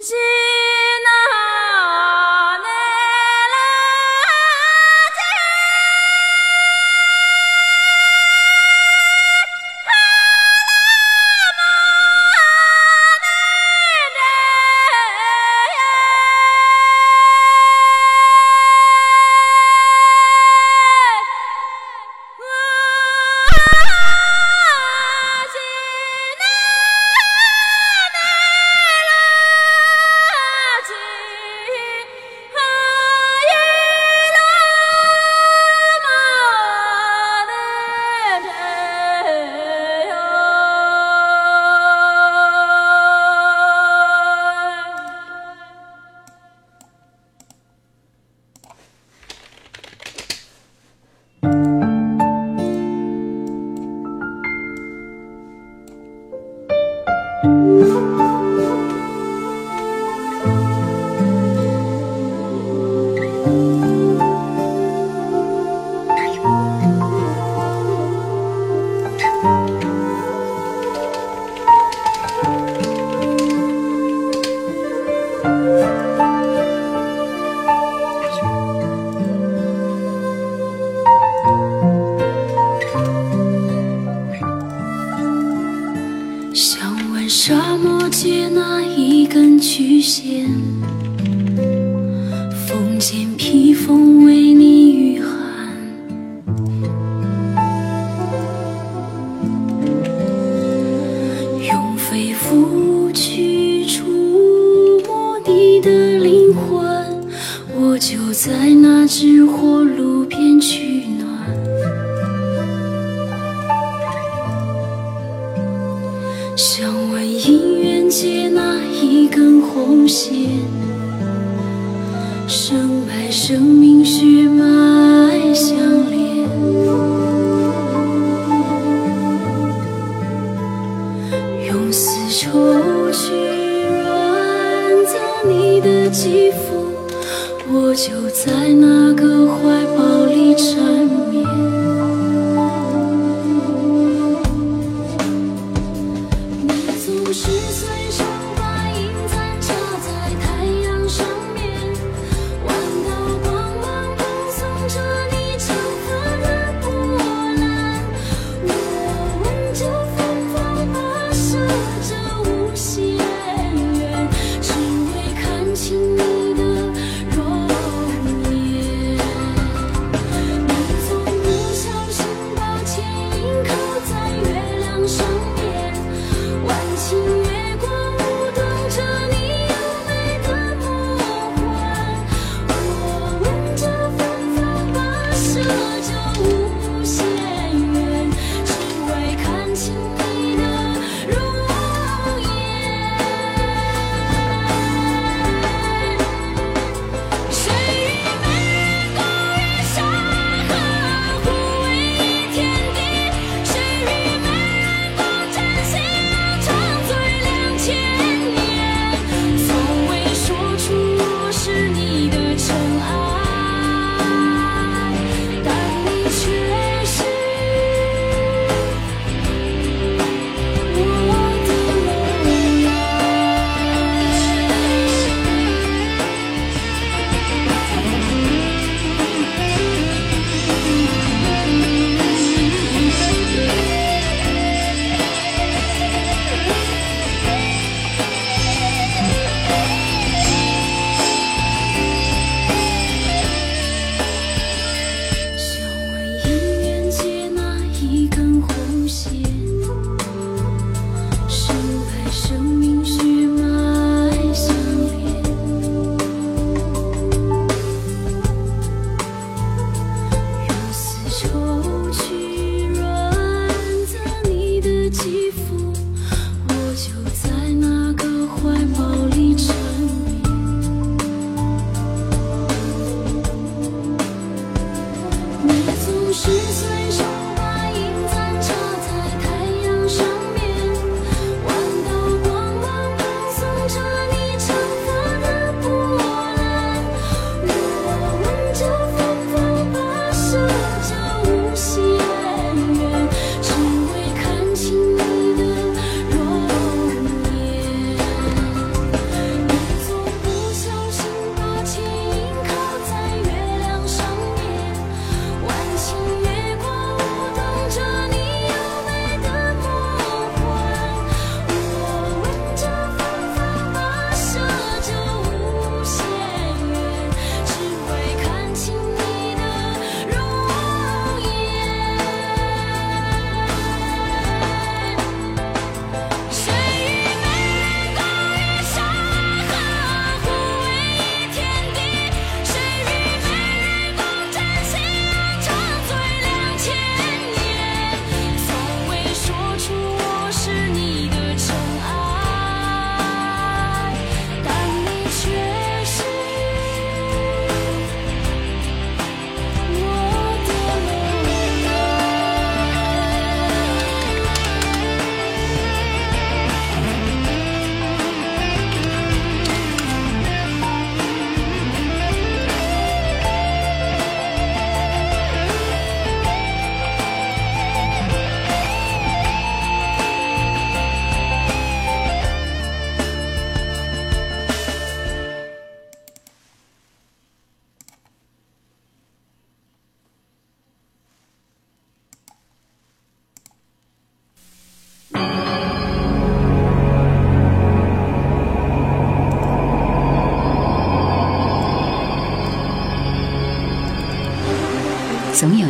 只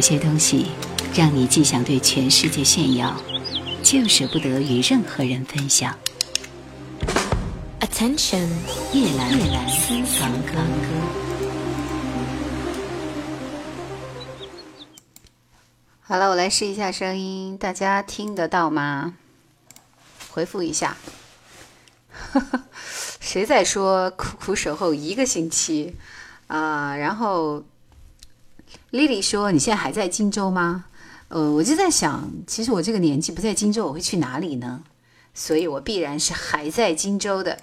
有些东西，让你既想对全世界炫耀，就舍不得与任何人分享。Attention，夜阑夜阑私房歌。好了，我来试一下声音，大家听得到吗？回复一下。谁在说苦苦守候一个星期啊？然后。丽丽说：“你现在还在荆州吗？”呃，我就在想，其实我这个年纪不在荆州，我会去哪里呢？所以我必然是还在荆州的。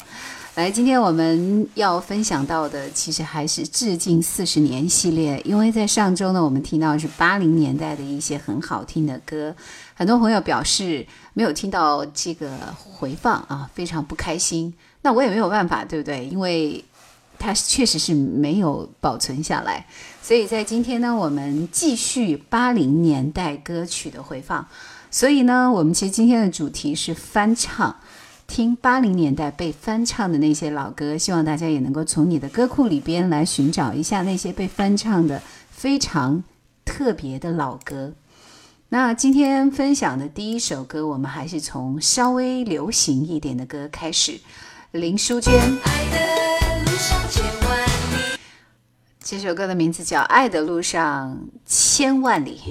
来，今天我们要分享到的，其实还是致敬四十年系列。因为在上周呢，我们听到是八零年代的一些很好听的歌，很多朋友表示没有听到这个回放啊，非常不开心。那我也没有办法，对不对？因为它确实是没有保存下来。所以在今天呢，我们继续八零年代歌曲的回放。所以呢，我们其实今天的主题是翻唱，听八零年代被翻唱的那些老歌。希望大家也能够从你的歌库里边来寻找一下那些被翻唱的非常特别的老歌。那今天分享的第一首歌，我们还是从稍微流行一点的歌开始，林淑娟。这首歌的名字叫《爱的路上千万里》。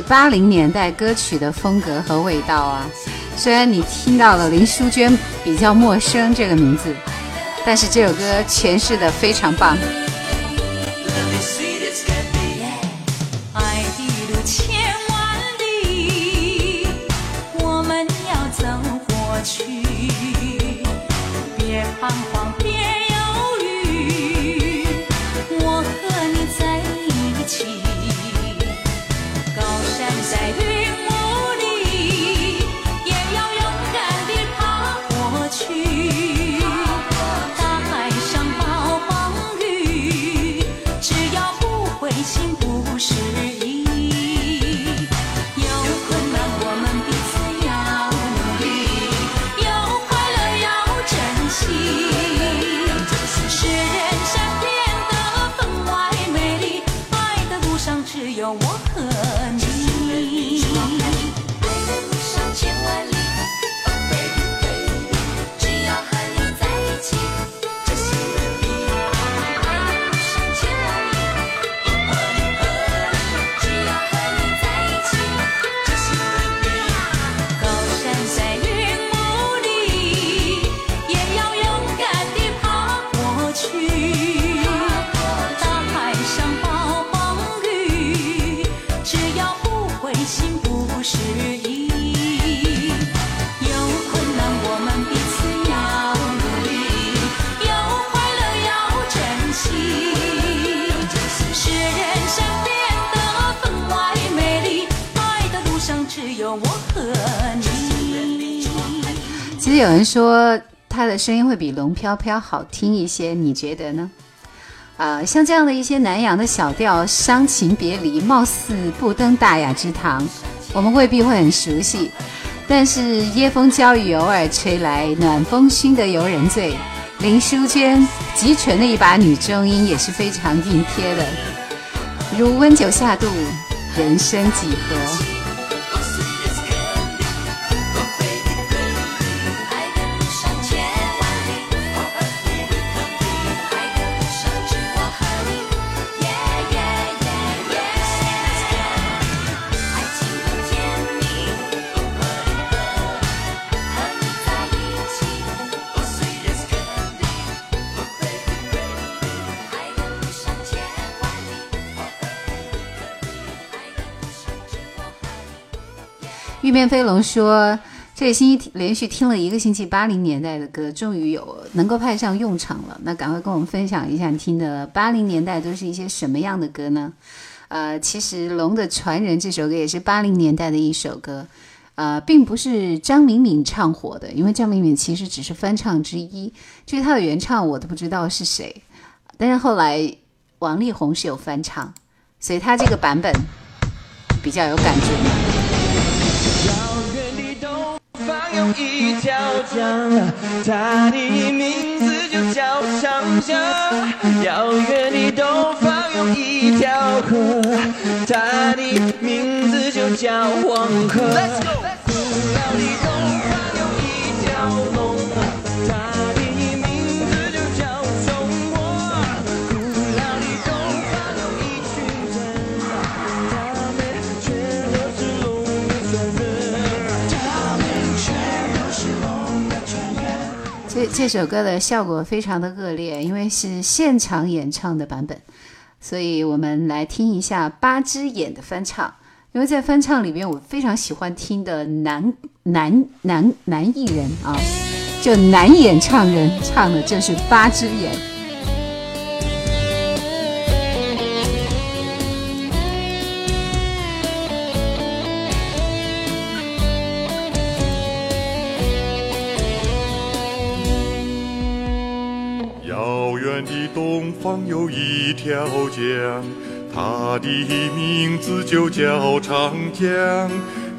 八零年代歌曲的风格和味道啊！虽然你听到了林淑娟比较陌生这个名字，但是这首歌诠释的非常棒。声音会比龙飘飘好听一些，你觉得呢？啊，像这样的一些南洋的小调，伤情别离，貌似不登大雅之堂，我们未必会很熟悉。但是夜风娇雨偶尔吹来，暖风熏得游人醉。林淑娟极纯的一把女中音也是非常硬贴的。如温酒下肚，人生几何？面飞龙说：“这个星期连续听了一个星期八零年代的歌，终于有能够派上用场了。那赶快跟我们分享一下，你听的八零年代都是一些什么样的歌呢？呃，其实《龙的传人》这首歌也是八零年代的一首歌，呃，并不是张敏敏唱火的，因为张敏敏其实只是翻唱之一，至于她的原唱我都不知道是谁。但是后来王力宏是有翻唱，所以他这个版本比较有感觉。”遥远的东方有一条江，它的名字就叫长江。遥远的东方有一条河，它的名字就叫黄河。这首歌的效果非常的恶劣，因为是现场演唱的版本，所以我们来听一下八只眼的翻唱。因为在翻唱里面，我非常喜欢听的男男男男艺人啊，就男演唱人唱的就是八只眼。有一条江，它的名字就叫长江。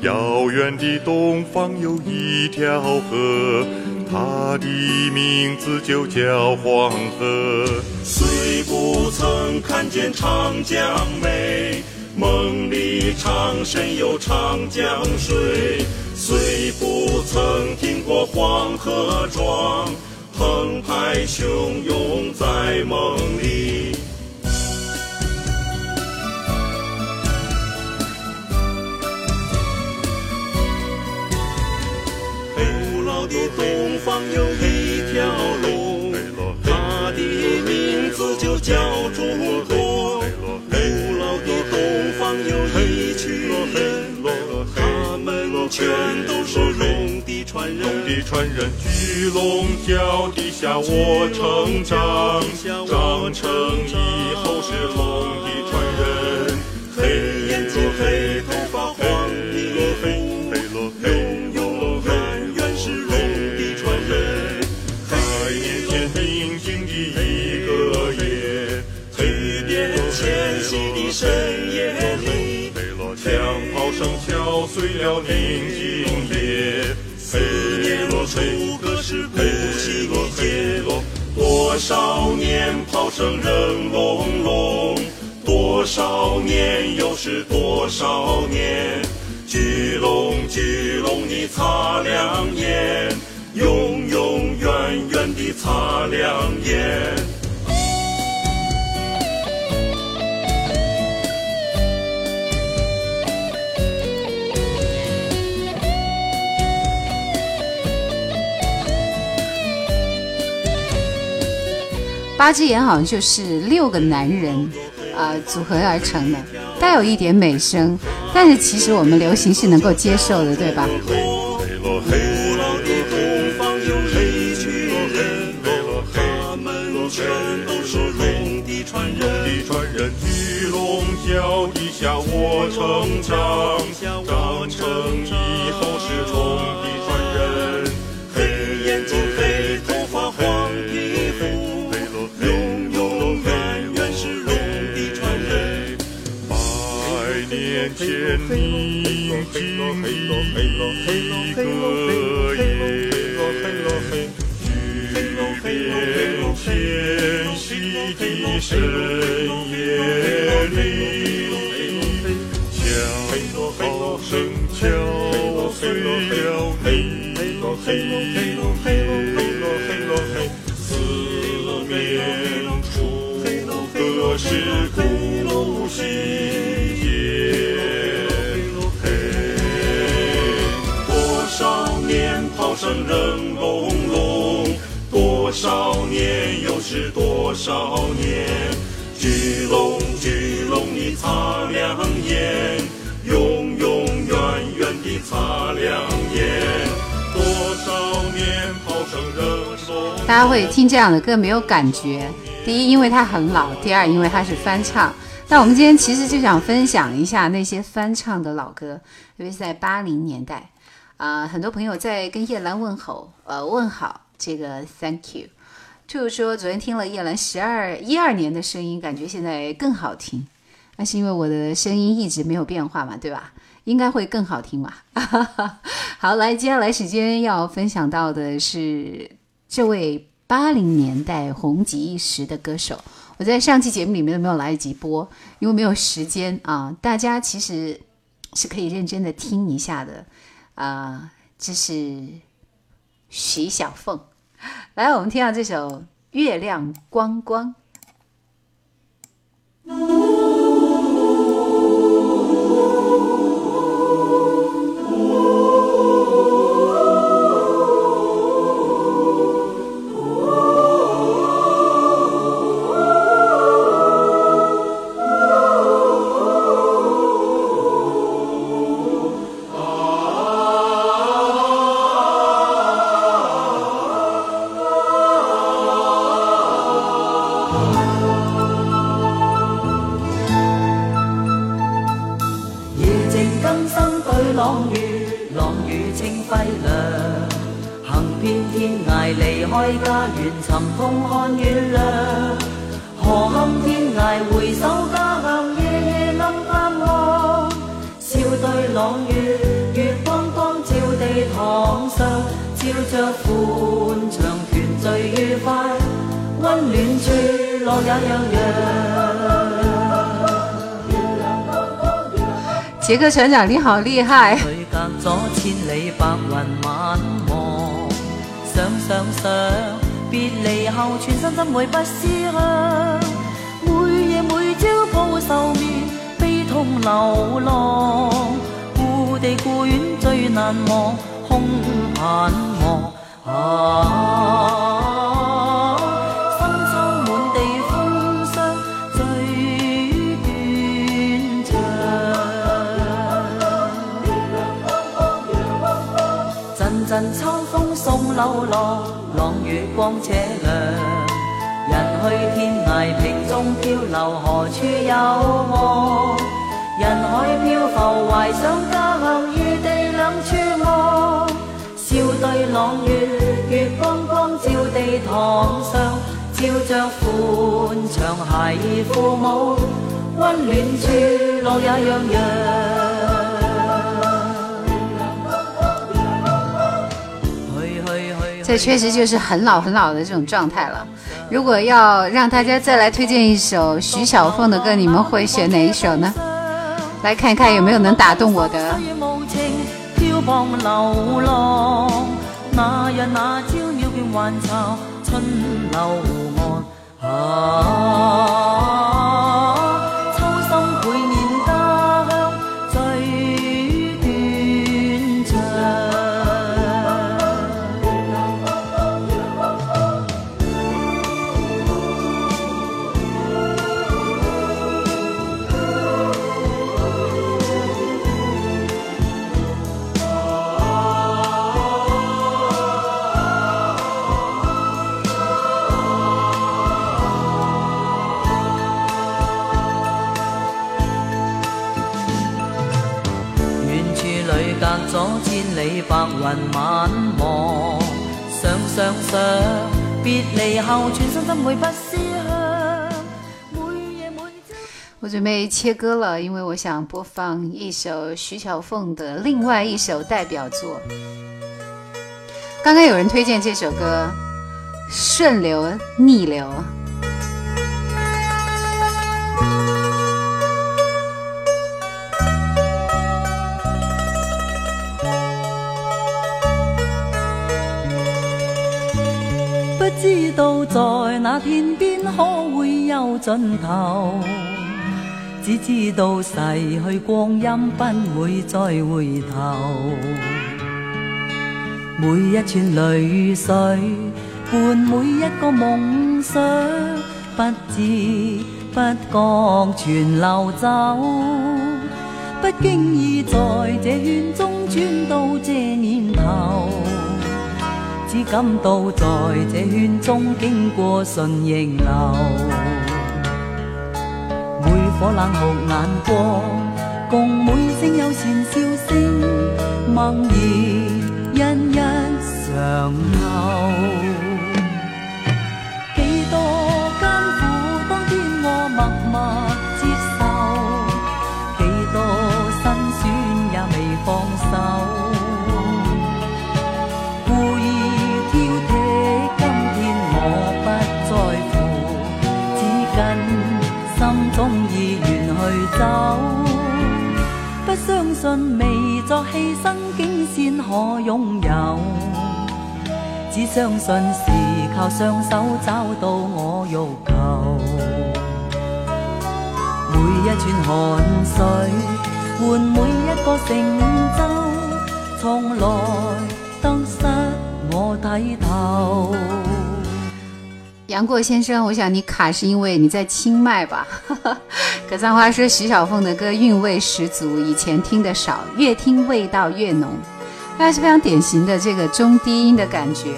遥远的东方有一条河，它的名字就叫黄河。虽不曾看见长江美，梦里常神游长江水。虽不曾听过黄河壮。澎湃汹涌在梦里，古老的东方有一条龙，它的名字就叫中国。古老的东方有一群人，他们全都是龙。龙的传人，巨龙脚底下我成长，长成以后是龙的传人。黑眼睛，黑头发，黄皮肤，永永远远是龙的传人。开眼前宁静的一个夜，黑边迁徙的深夜里，枪炮声敲碎了宁静夜。思念落出歌是不息的节落，多少年炮声仍隆隆，多少年又是多少年？巨龙巨龙你擦亮眼，永永远远地擦亮眼。八只眼好像就是六个男人，呃，组合而成的，带有一点美声，但是其实我们流行是能够接受的，对吧？天深夜里，枪炮声敲碎了黑夜，四面楚歌是黑夜。多少年炮声仍隆隆，多少年。多少年。巨龙，巨龙你擦亮眼，永永远远地擦亮眼。多少年炮声热。大家会听这样的歌没有感觉。第一，因为它很老；第二，因为它是翻唱。那我们今天其实就想分享一下那些翻唱的老歌，特别是在八零年代啊、很多朋友在跟叶兰问候，呃，问好这个 Thank you。兔说昨天听了叶兰十二一二年的声音，感觉现在更好听。那是因为我的声音一直没有变化嘛，对吧？应该会更好听嘛。好，来，接下来时间要分享到的是这位八零年代红极一时的歌手。我在上期节目里面都没有来得及播，因为没有时间啊。大家其实是可以认真的听一下的啊、这是徐小凤。来，我们听下这首《月亮光光》。杰克船长，你好厉害！佢隔咗千里白雲晚望，想想想，別離後全身怎會不思鄉？每夜每朝報愁眠，悲痛流浪，故地故園最難忘，空盼望！風送柳浪，朗月光且亮。人去天涯瓶中漂流，何處有望？人海漂浮，懷想家鄉，異地兩處望。笑對朗月，月光光照地堂上，照着歡暢孩兒父母，溫暖處樂也洋洋。这确实就是很老很老的这种状态了。如果要让大家再来推荐一首徐小凤的歌，你们会选哪一首呢？来看看有没有能打动我的。歲月無情，漂泊流浪。那日那里白雲晚望，想想想，別離後全身怎會不思鄉？每夜每。我准备切歌了，因为我想播放一首徐小凤的另外一首代表作。刚刚有人推荐这首歌《顺流逆流》。在那天边可會有盡頭？只知道逝去光陰不會再回頭。每一串淚水伴每一個夢想，不知不覺全流走。不經意在這圈中轉到這年頭，只感到在这圈中经过顺逆流。每颗冷酷眼光，共每声友善笑声，默然一一常留。走。不相信未作犧牲，竟先可擁有。只相信是靠雙手找到我欲求。每一串汗水換每一個成就，從來得失我睇透。杨过先生，我想你卡是因为你在清迈吧？可桑花说徐小凤的歌韵味十足，以前听的少，越听味道越浓，那是非常典型的这个中低音的感觉。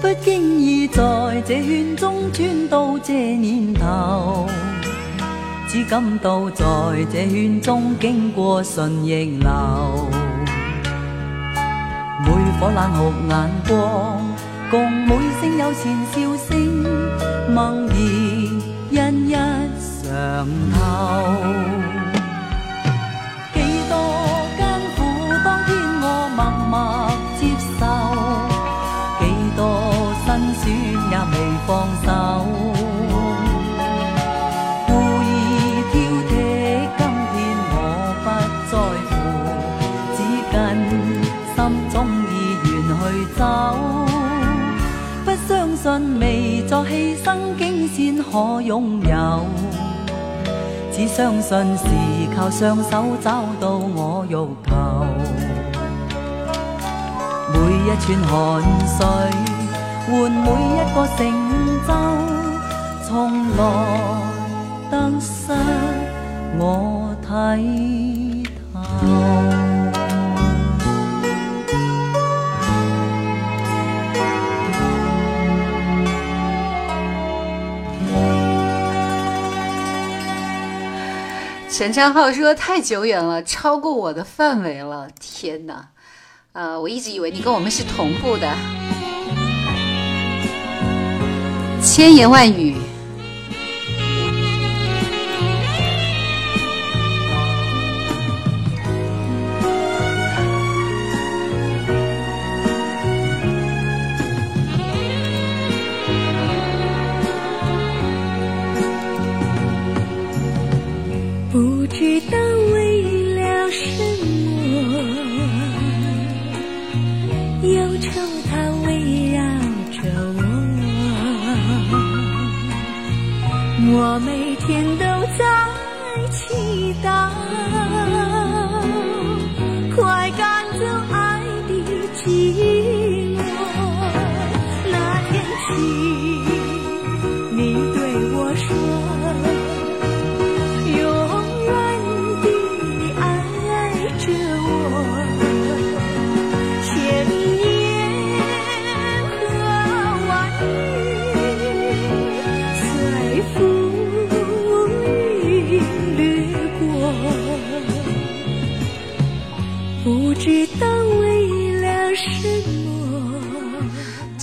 不經意在這圈中轉到這年頭，只感到在这圈中经过顺逆流。每颗冷酷眼光，共每声友善笑声，默然一一上透。不相信未作犧牲，竟先可擁有。只相信是靠雙手找到我欲求。每一串汗水換每一個成就，從來得失我睇透。陈昌浩说太久远了，超过我的范围了，天哪！呃，我一直以为你跟我们是同步的。千言万语，不知道为了什么，忧愁它围绕着我。我每天都在祈祷，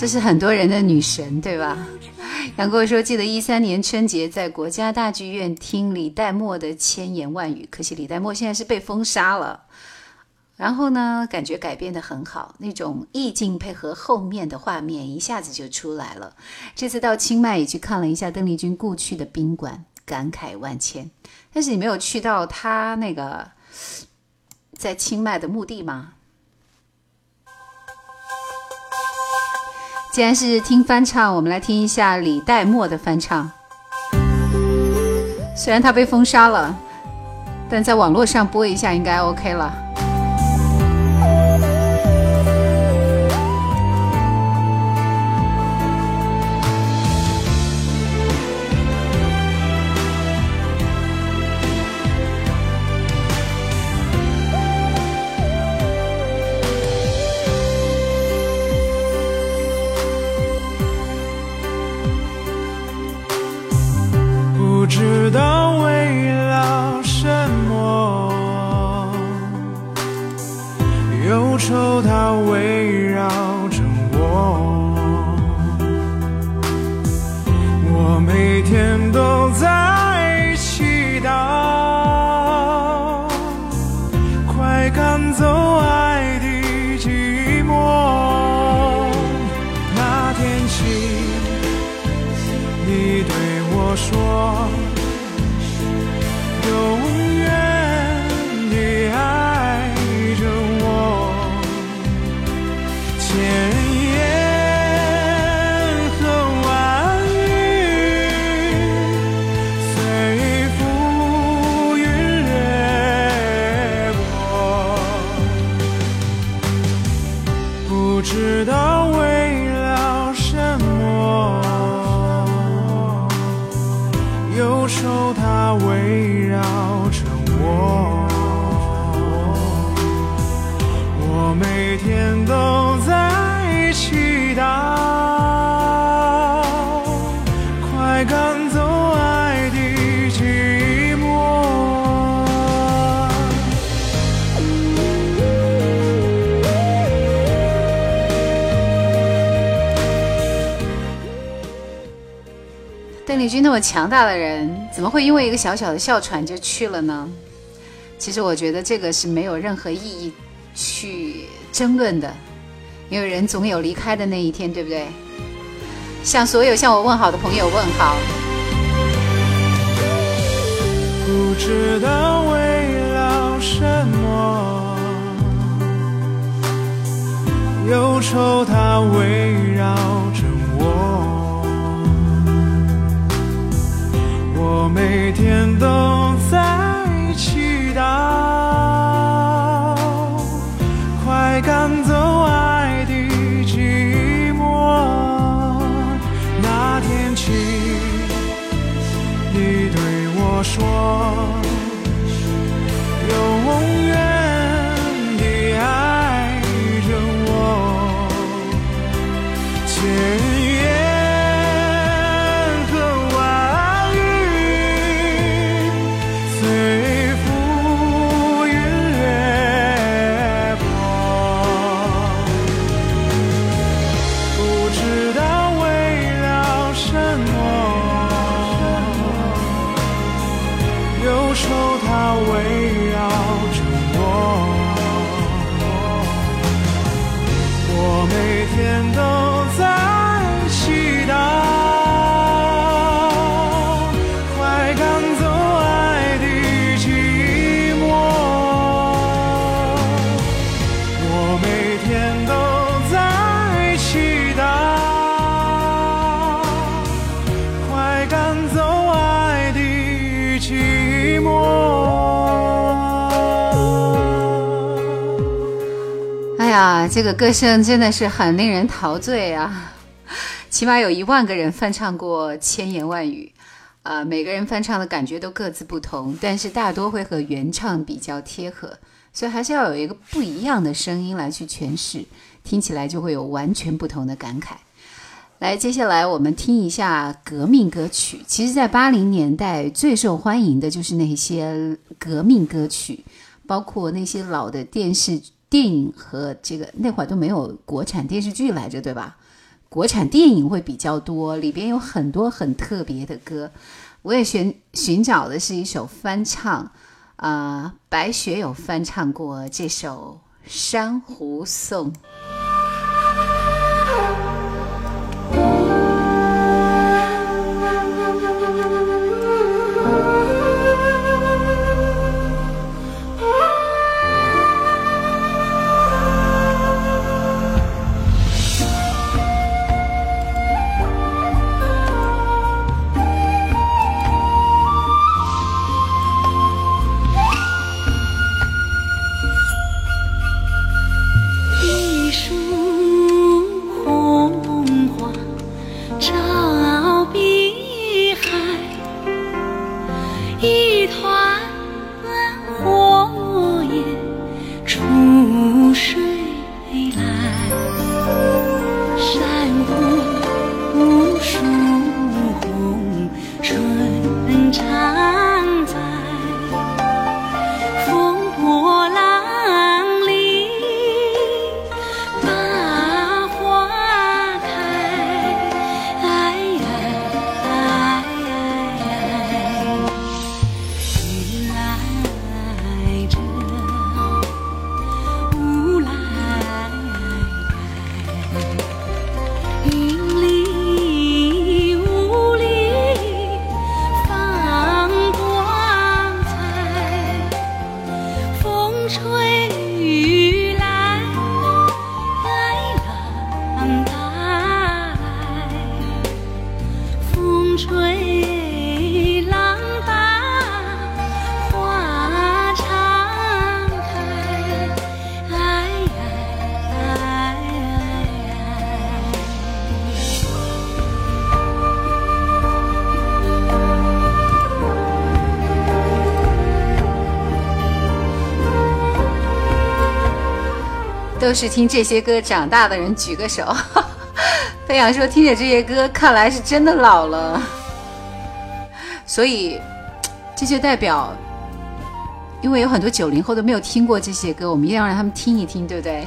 这是很多人的女神，对吧？杨过说：“记得一三年春节在国家大剧院听李代沫的千言万语，可惜李代沫现在是被封杀了。然后呢，感觉改编的很好，那种意境配合后面的画面一下子就出来了。这次到清迈也去看了一下邓丽君故去的宾馆，感慨万千。但是你没有去到她那个在清迈的墓地吗？既然是听翻唱，我们来听一下李代沫的翻唱。虽然他被封杀了，但在网络上播一下应该 OK 了。军那么强大的人，怎么会因为一个小小的哮喘就去了呢？其实我觉得这个是没有任何意义去争论的，因为人总有离开的那一天，对不对？向所有向我问好的朋友问好。不知道为了什么，忧愁它围绕着我，我每天都在祈祷，快赶走爱的寂寞。那天起。你对我说，寞。哎呀，这个歌声真的是很令人陶醉啊！起码有一万个人翻唱过《千言万语》，啊、每个人翻唱的感觉都各自不同，但是大多会和原唱比较贴合，所以还是要有一个不一样的声音来去诠释，听起来就会有完全不同的感慨。来，接下来我们听一下革命歌曲。其实，在八零年代最受欢迎的就是那些革命歌曲，包括那些老的电视、电影和这个那会儿都没有国产电视剧来着，对吧？国产电影会比较多，里边有很多很特别的歌。我也寻寻找的是一首翻唱，啊、白雪有翻唱过这首《珊瑚颂》。都是听这些歌长大的人，举个手。飞扬说听着这些歌，看来是真的老了。所以这就代表，因为有很多九零后都没有听过这些歌，我们一定要让他们听一听，对不对？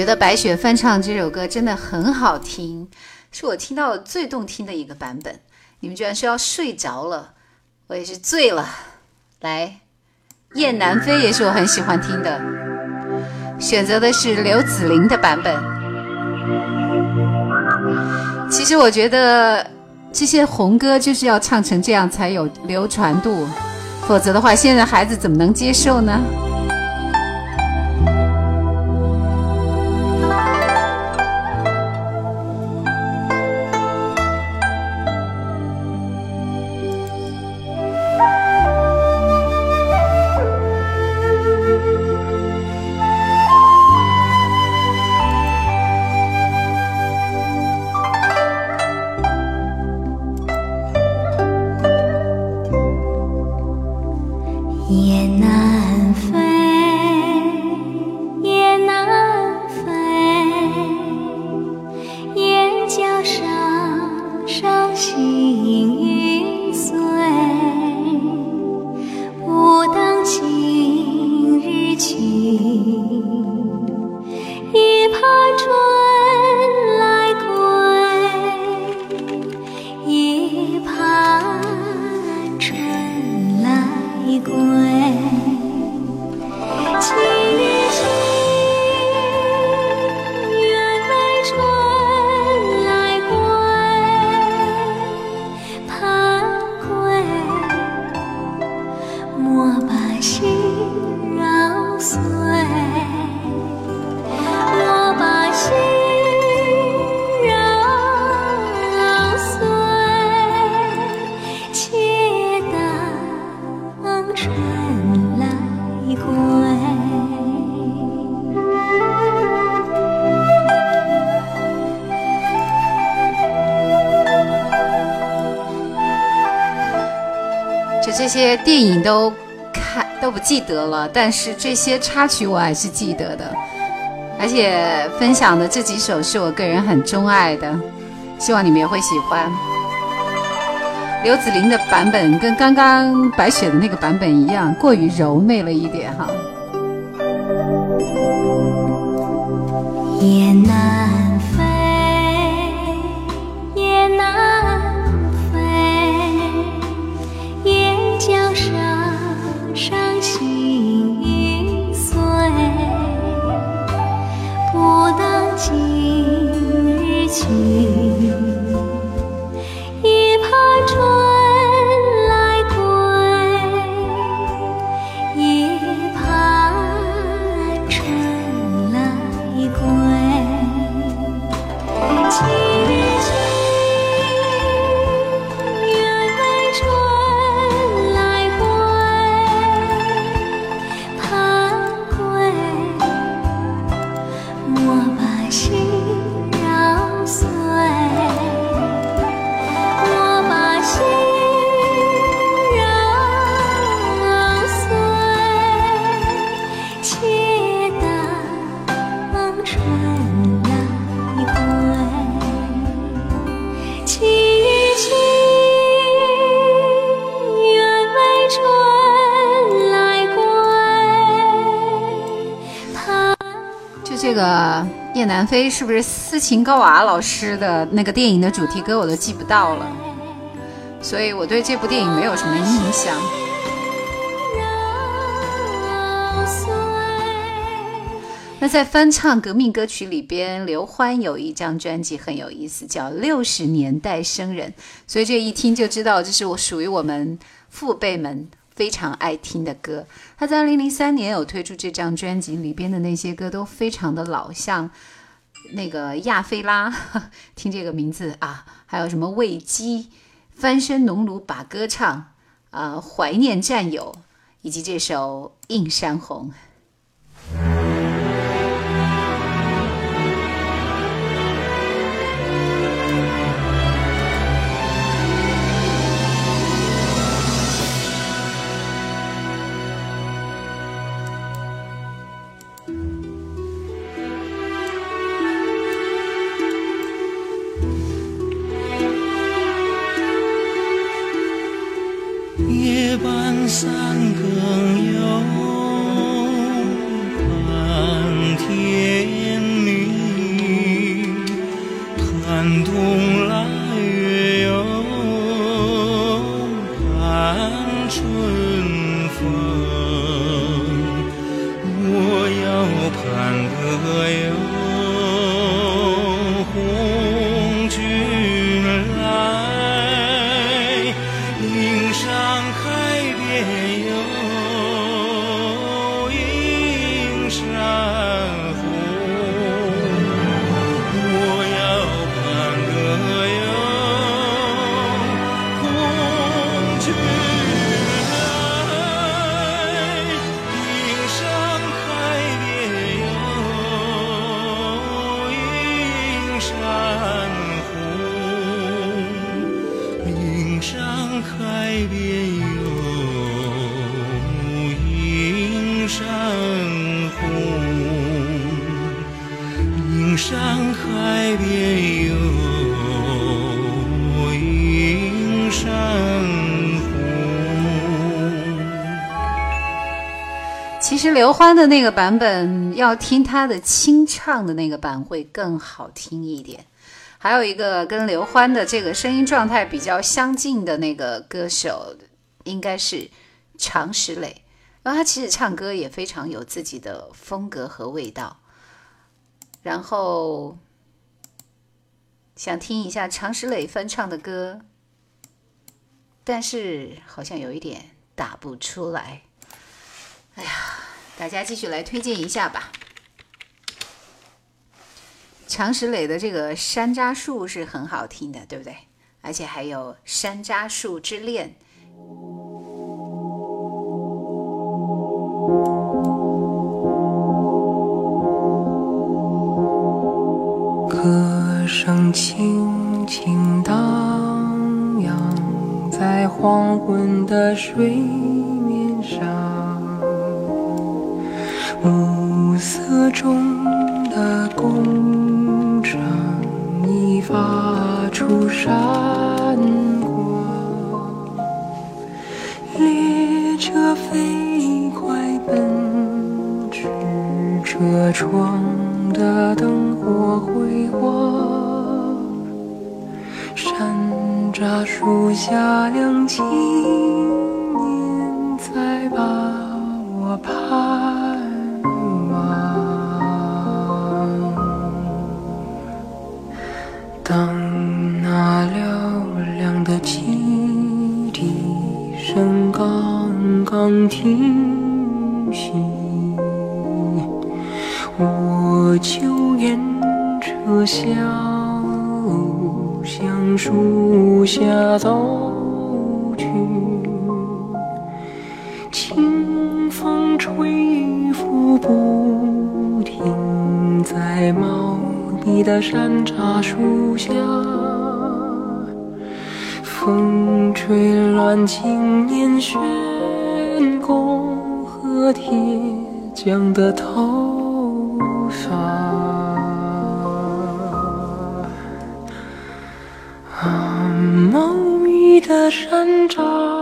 觉得白雪翻唱这首歌真的很好听，是我听到最动听的一个版本。你们居然说要睡着了，我也是醉了。来，《雁南飞》也是我很喜欢听的，选择的是刘紫玲的版本。其实我觉得这些红歌就是要唱成这样才有流传度，否则的话，现在孩子怎么能接受呢？些电影都看都不记得了，但是这些插曲我还是记得的，而且分享的这几首是我个人很钟爱的，希望你们也会喜欢。刘紫玲的版本跟刚刚白雪的那个版本一样，过于柔媚了一点哈。也难》是不是斯琴高娃老师的那个电影的主题歌，我都记不到了，所以我对这部电影没有什么印象。那在翻唱革命歌曲里边，刘欢有一张专辑很有意思，叫《六十年代生人》，所以这一听就知道这是我属于我们父辈们非常爱听的歌。他在二零零三年有推出这张专辑，里边的那些歌都非常的老，像那个亚非拉，听这个名字啊，还有什么喂鸡、翻身农奴把歌唱，啊、怀念战友，以及这首《映山红》。刘欢的那个版本，要听他的清唱的那个版会更好听一点。还有一个跟刘欢的这个声音状态比较相近的那个歌手，应该是常石磊。然后他其实唱歌也非常有自己的风格和味道。然后想听一下常石磊翻唱的歌，但是好像有一点打不出来。哎呀，大家继续来推荐一下吧。常石磊的这个《山楂树》是很好听的，对不对？而且还有《山楂树之恋》。歌声轻轻荡漾在黄昏的水面上，色中的工厂已发出闪光，列车飞快奔驰，车窗的灯火辉煌。山楂树下，两青车厢向树下走去，清风吹拂不停，在茂密的山楂树下，风吹乱青年悬弓和铁匠的头。的山楂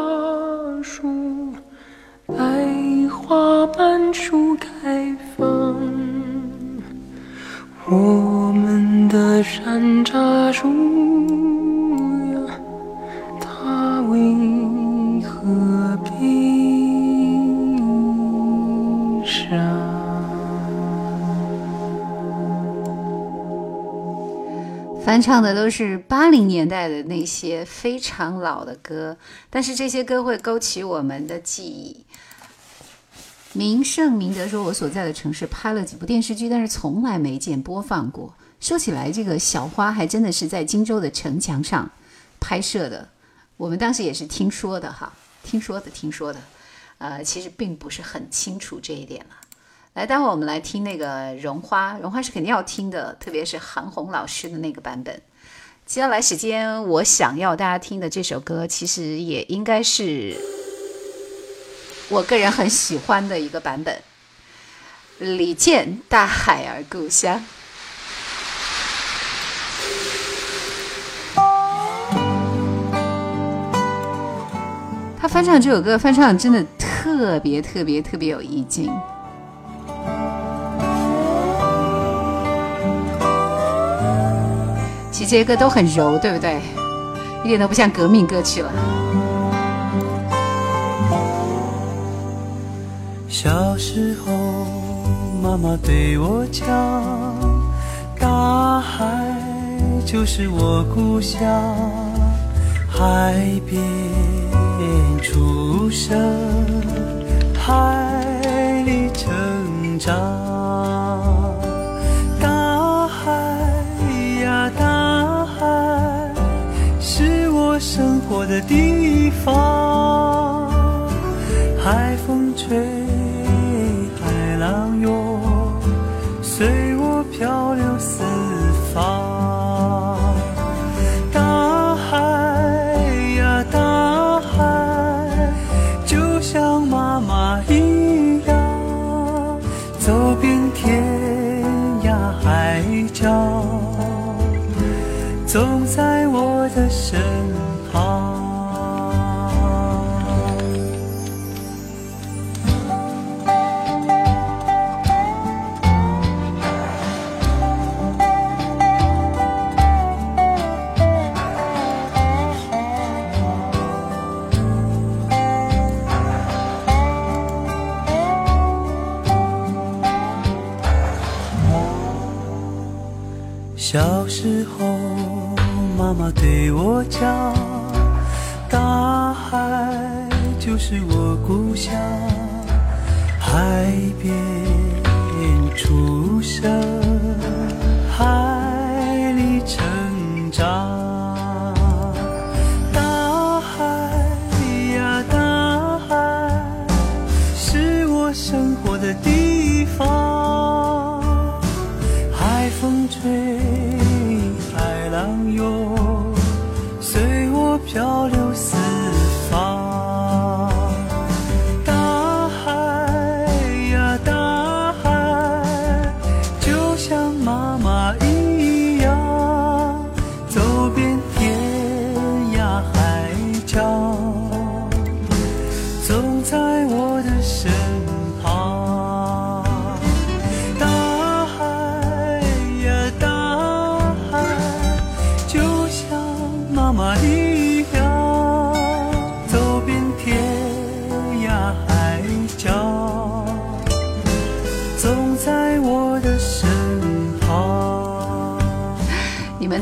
唱的都是八零年代的那些非常老的歌，但是这些歌会勾起我们的记忆。明胜明德说：“我所在的城市拍了几部电视剧，但是从来没见播放过。说起来，这个小花还真的是在荆州的城墙上拍摄的。我们当时也是听说的哈，听说的，听说的。呃，其实并不是很清楚这一点了。来，待会儿我们来听那个《绒花》，《绒花》是肯定要听的，特别是韩红老师的那个版本。接下来时间，我想要大家听的这首歌，其实也应该是我个人很喜欢的一个版本，李健《大海儿故乡》。他翻唱这首歌，翻唱真的特别特别特别有意境。其实这些歌都很柔，对不对？一点都不像革命歌曲了。小时候，妈妈对我讲，大海就是我故乡，海边出生，海里成长。大海呀，大海，是我生活的地方。海风吹，海浪涌，随我漂流对我讲，大海就是我故乡，海边出生，海里成长。大海呀，大海，是我生活的地方。海风吹，海浪涌，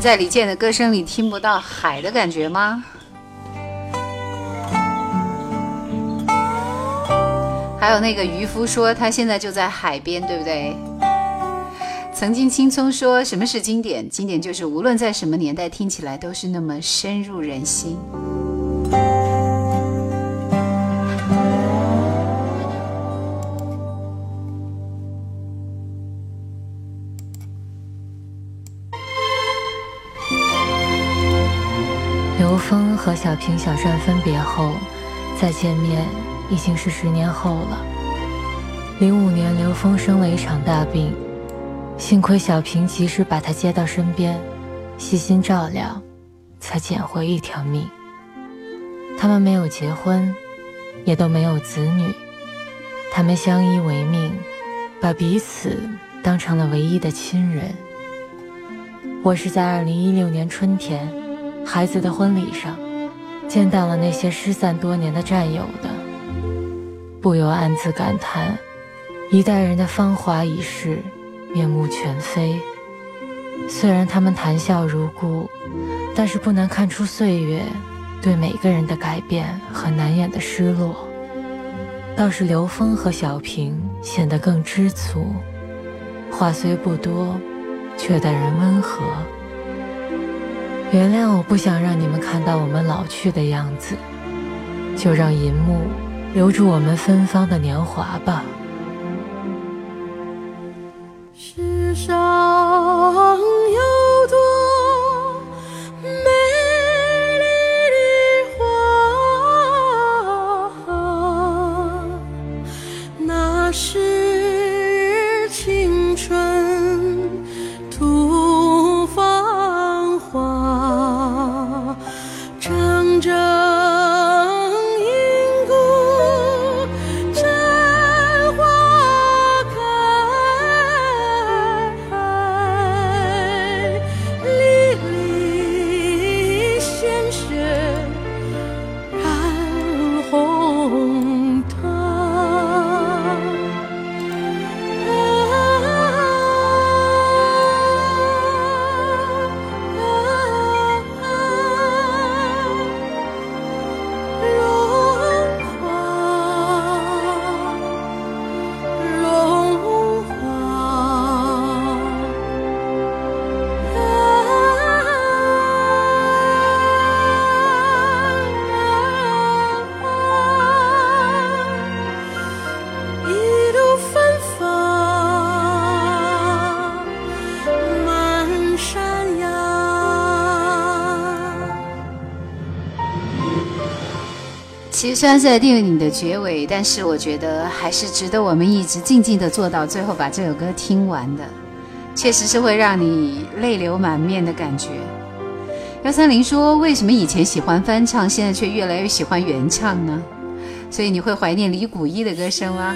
在李健的歌声里听不到海的感觉吗？还有那个渔夫说他现在就在海边，对不对？曾经青葱说什么是经典？经典就是无论在什么年代听起来都是那么深入人心。和小平、小善分别后，再见面已经是十年后了。零五年，刘峰生了一场大病，幸亏小平及时把他接到身边，细心照料，才捡回一条命。他们没有结婚，也都没有子女，他们相依为命，把彼此当成了唯一的亲人。我是在二零一六年春天，孩子的婚礼上，见到了那些失散多年的战友的，不由暗自感叹，一代人的芳华已逝，面目全非。虽然他们谈笑如故，但是不难看出岁月对每个人的改变和难掩的失落。倒是刘峰和小平显得更知足，话虽不多。却待人温和。原谅我不想让你们看到我们老去的样子，就让银幕留住我们芬芳的年华吧。世上虽然是在电影的结尾，但是我觉得还是值得我们一直静静的做到最后，把这首歌听完的，确实是会让你泪流满面的感觉。幺三零说，为什么以前喜欢翻唱，现在却越来越喜欢原唱呢？所以你会怀念李谷一的歌声吗？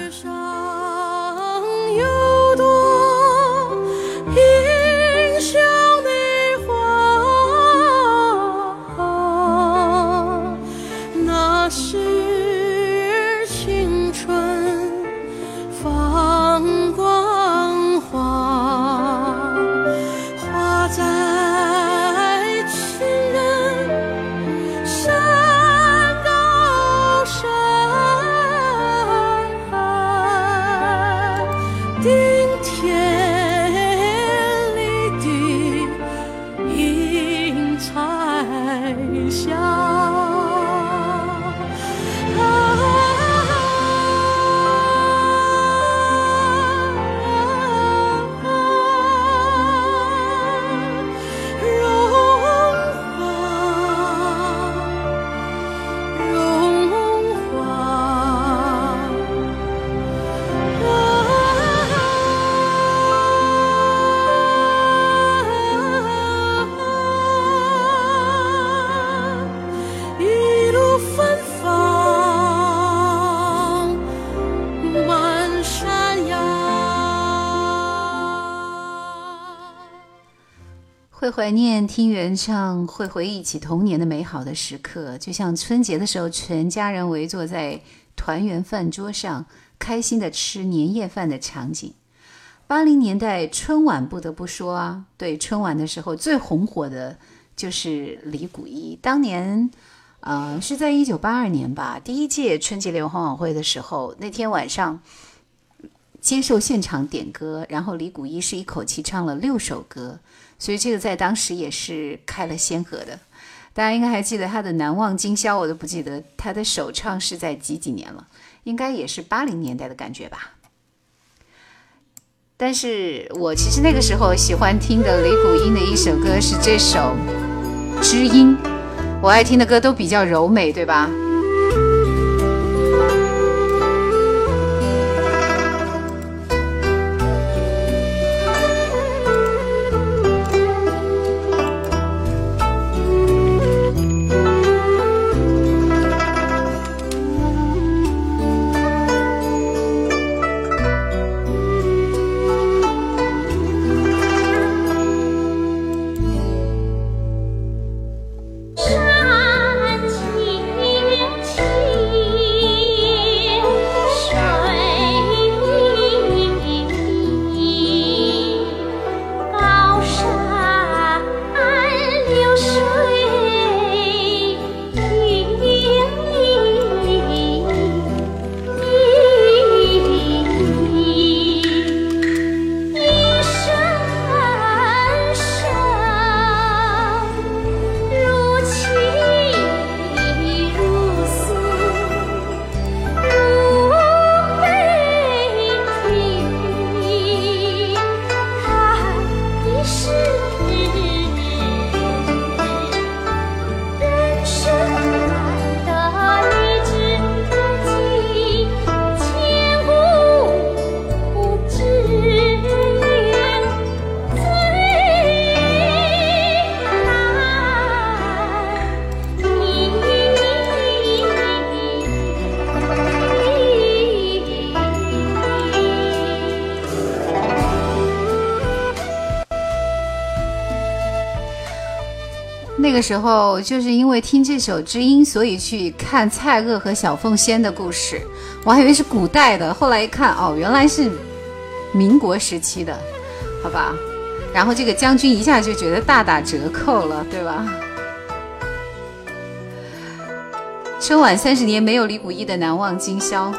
怀念听原唱，会回忆起童年的美好的时刻，就像春节的时候，全家人围坐在团圆饭桌上，开心的吃年夜饭的场景。八零年代春晚不得不说啊，对春晚的时候最红火的就是李谷一。当年，呃，是在一九八二年吧，第一届春节联欢晚会的时候，那天晚上接受现场点歌，然后李谷一是一口气唱了六首歌，所以这个在当时也是开了先河的。大家应该还记得他的《难忘今宵》，我都不记得他的首唱是在几几年了，应该也是八零年代的感觉吧。但是我其实那个时候喜欢听的李谷一的一首歌是这首《知音》，我爱听的歌都比较柔美，对吧？时候就是因为听这首《知音》，所以去看蔡锷和小凤仙的故事。我还以为是古代的，后来一看，哦，原来是民国时期的，好吧。然后这个将军一下就觉得大打折扣了，对吧？春晚三十年没有李谷一的《难忘今宵》。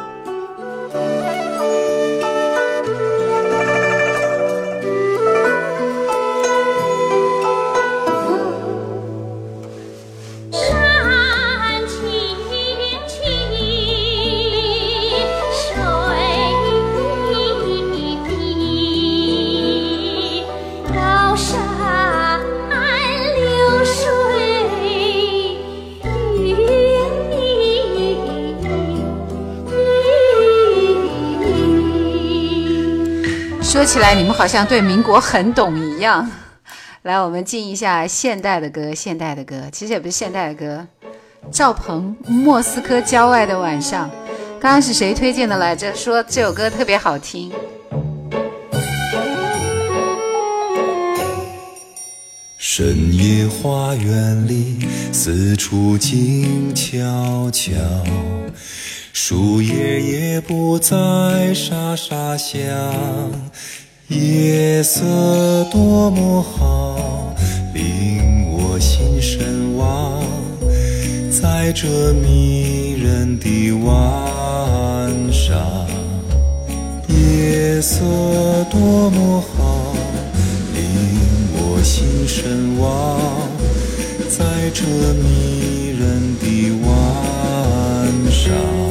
说起来，你们好像对民国很懂一样。来，我们进一下现代的歌，现代的歌，其实也不是现代的歌。赵鹏《莫斯科郊外的晚上》，刚刚是谁推荐的来着？说这首歌特别好听。深夜花园里，四处静悄悄，树叶也不再沙沙响。夜色多么好，令我心神往。在这迷人的晚上，夜色多么好，令我心神往。在这迷人的晚上。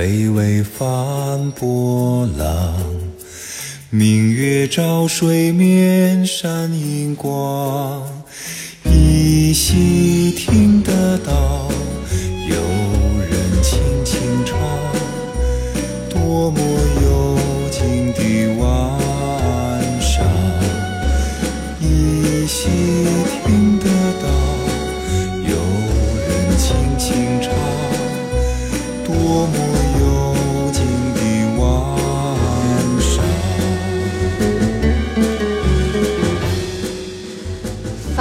微微泛波浪，明月照水面闪银光，依稀听得到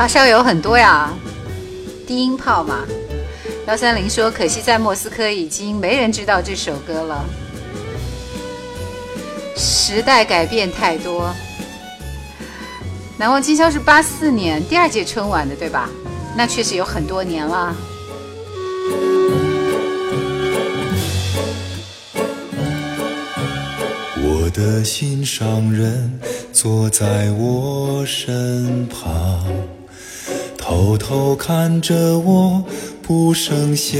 发烧友很多呀，低音炮嘛。幺三零说：“可惜在莫斯科已经没人知道这首歌了。”时代改变太多。难忘今宵是八四年第二届春晚的，对吧？那确实有很多年了。我的心上人坐在我身旁，偷偷看着我不声响。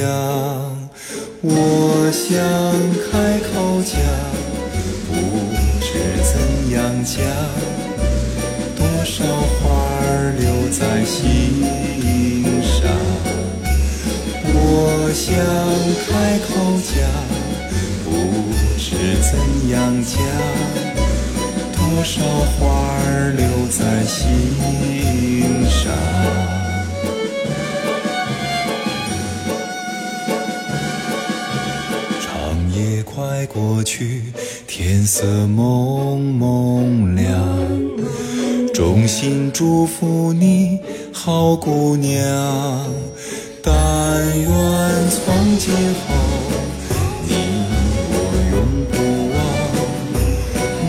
我想开口讲，不知怎样讲，多少话儿留在心上。我想开口讲。不知怎样讲，多少话儿留在心上。快过去，天色蒙蒙亮，衷心祝福你好姑娘，但愿从今后。你我永不忘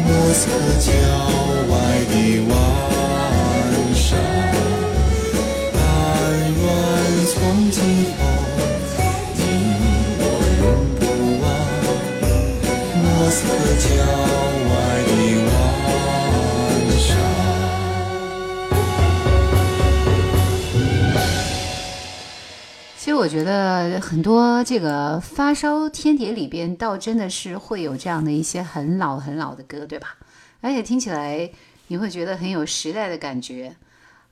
莫测江我觉得很多这个发烧天碟里边，倒真的是会有这样的一些很老很老的歌，对吧？而且听起来你会觉得很有时代的感觉。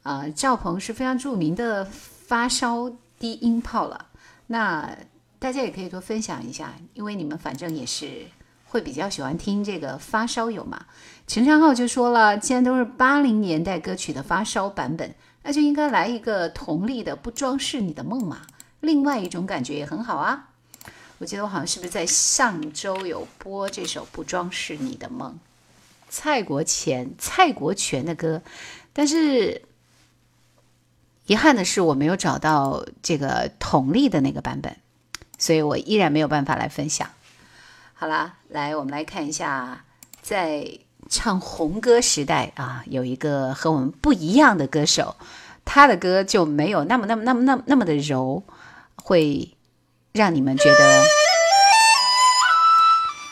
啊、赵鹏是非常著名的发烧低音炮了。那大家也可以多分享一下，因为你们反正也是会比较喜欢听这个发烧友嘛。陈昌浩就说了，既然都是八零年代歌曲的发烧版本，那就应该来一个同力的《不装饰你的梦》嘛。另外一种感觉也很好啊。我记得我好像是不是在上周有播这首《不装饰你的梦》，蔡国权蔡国权的歌，但是遗憾的是我没有找到这个佟丽的那个版本，所以我依然没有办法来分享。好啦，来我们来看一下，在唱红歌时代啊，有一个和我们不一样的歌手，他的歌就没有那么那么那么那么那么的柔，会让你们觉得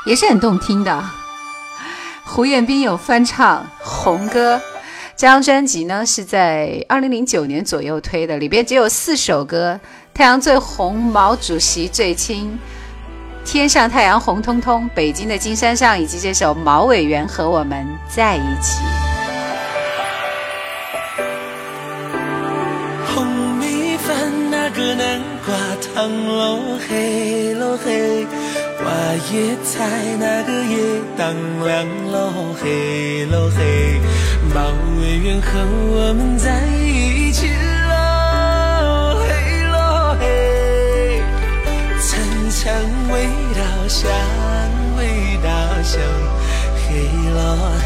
也是很动听的。胡彦斌有翻唱红歌，这张专辑呢是在二零零九年左右推的，里边只有四首歌：太阳最红，毛主席最亲。天上太阳红彤彤，北京的金山上，以及这首毛委员和我们在一起。瓜汤喽嘿喽嘿，花椰菜那个也当凉喽嘿喽嘿，毛委员和我们在一起喽嘿喽嘿，层层味道香，味道香嘿喽嘿。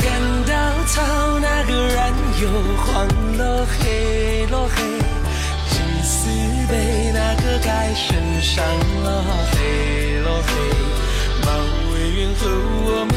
干稻草那个染又黄盖身上了飞了飞，毛委员和我们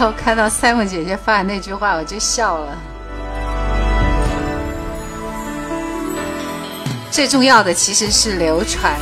我看到 Simon 姐姐发的那句话，我就笑了。最重要的其实是流传。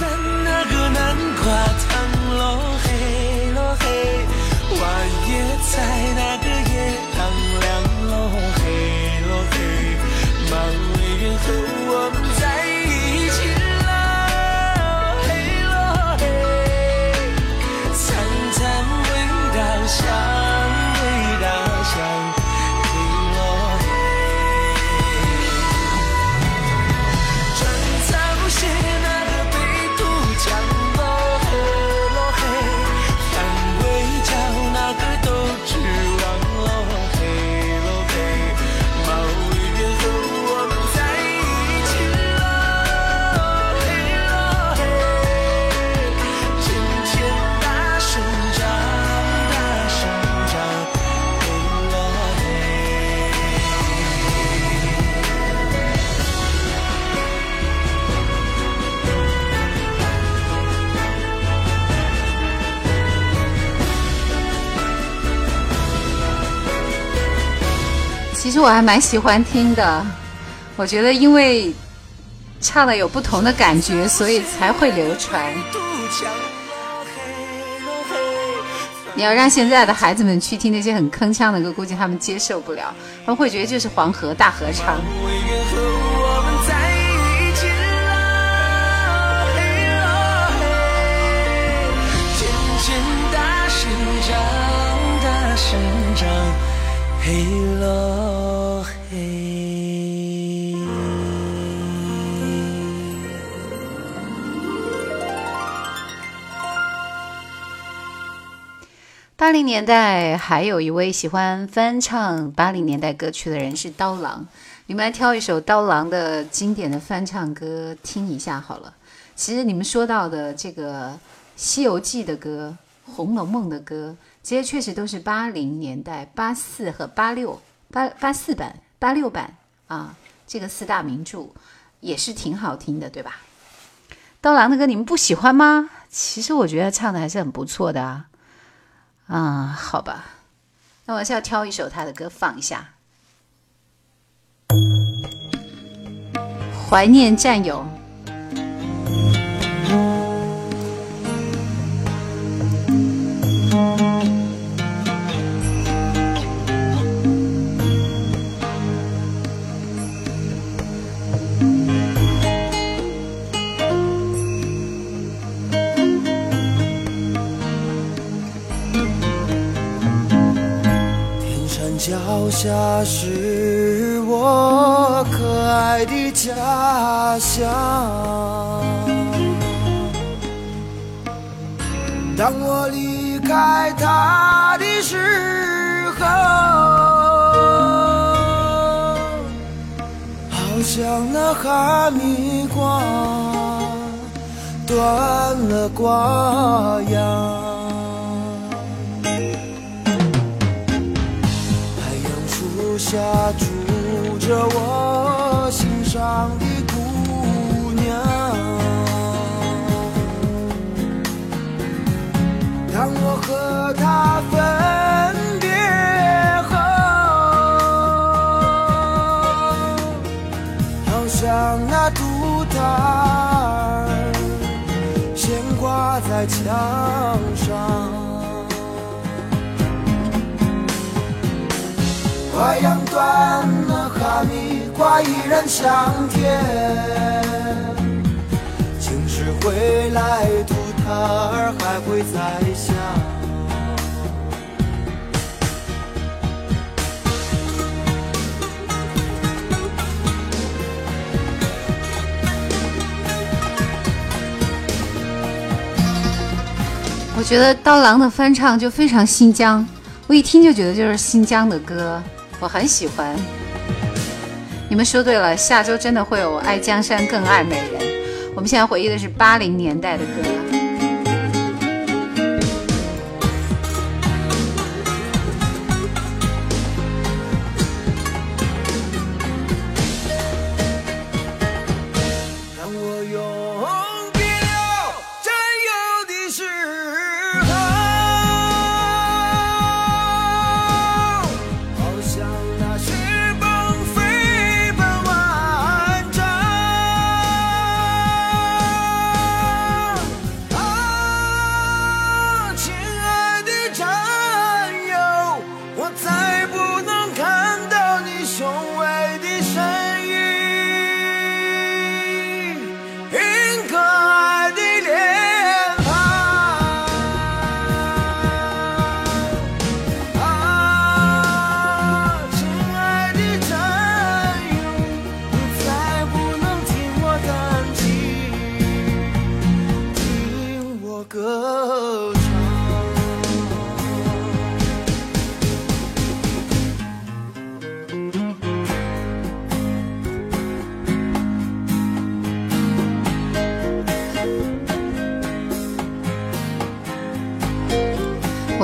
其实我还蛮喜欢听的，我觉得因为唱的有不同的感觉，所以才会流传。你要让现在的孩子们去听那些很铿锵的歌，估计他们接受不了，他们会觉得就是黄河大合唱。嘿。八零年代还有一位喜欢翻唱八零年代歌曲的人是刀郎，你们来挑一首刀郎的经典的翻唱歌听一下好了。其实你们说到的这个《西游记》的歌，《红楼梦》的歌。这些确实都是八零年代八四和八六八八四版八六版啊，这个四大名著也是挺好听的，对吧？刀郎的歌你们不喜欢吗？其实我觉得唱的还是很不错的啊。啊，好吧，那我还是要挑一首他的歌放一下，《怀念战友》。脚下是我可爱的家乡。当我离开它的时候，好像那哈密瓜断了瓜秧。家住着我心上的姑娘，当我和她分别后，好像那杜达尔悬挂在墙上。花样断了，哈密瓜依然香甜。青石回来，杜塔尔还会再响。我觉得刀郎的翻唱就非常新疆，我一听就觉得就是新疆的歌。我很喜欢，你们说对了，下周真的会有《爱江山更爱美人》。我们现在回忆的是八零年代的歌。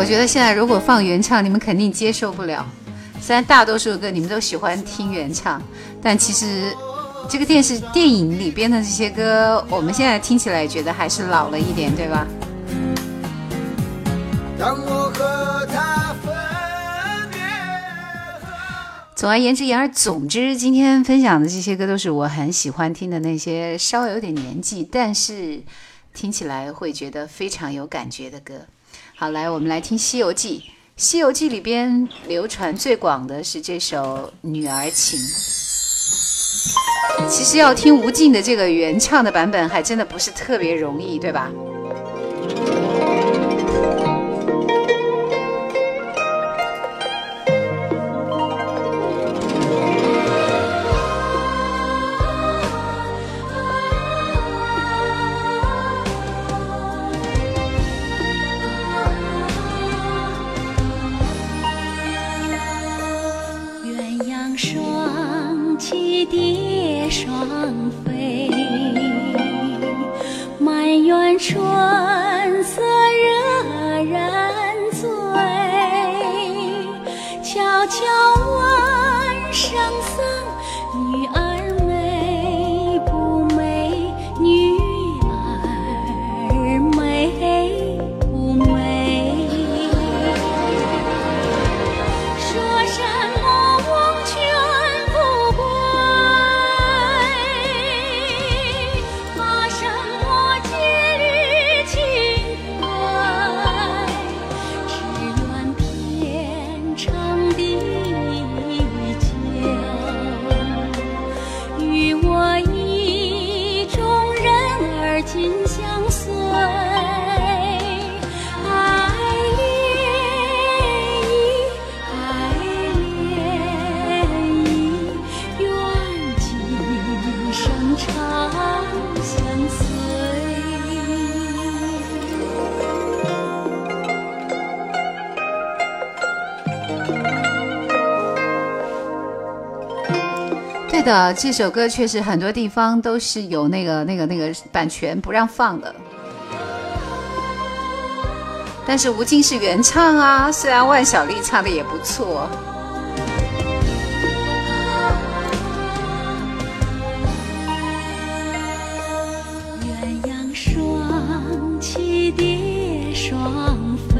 觉得现在如果放原唱，你们肯定接受不了。虽然大多数歌你们都喜欢听原唱，但其实这个电视电影里边的这些歌，我们现在听起来觉得还是老了一点，对吧？总而言之，言而总之，今天分享的这些歌都是我很喜欢听的那些稍微有点年纪，但是听起来会觉得非常有感觉的歌。好，来，我们来听《西游记》。《西游记》里边流传最广的是这首《女儿情》。其实要听吴静的这个原唱的版本，还真的不是特别容易，对吧？这首歌确实很多地方都是有那个、那个、那个版权不让放的。但是吴京是原唱啊，虽然万晓利唱的也不错。鸳鸯双栖蝶双飞，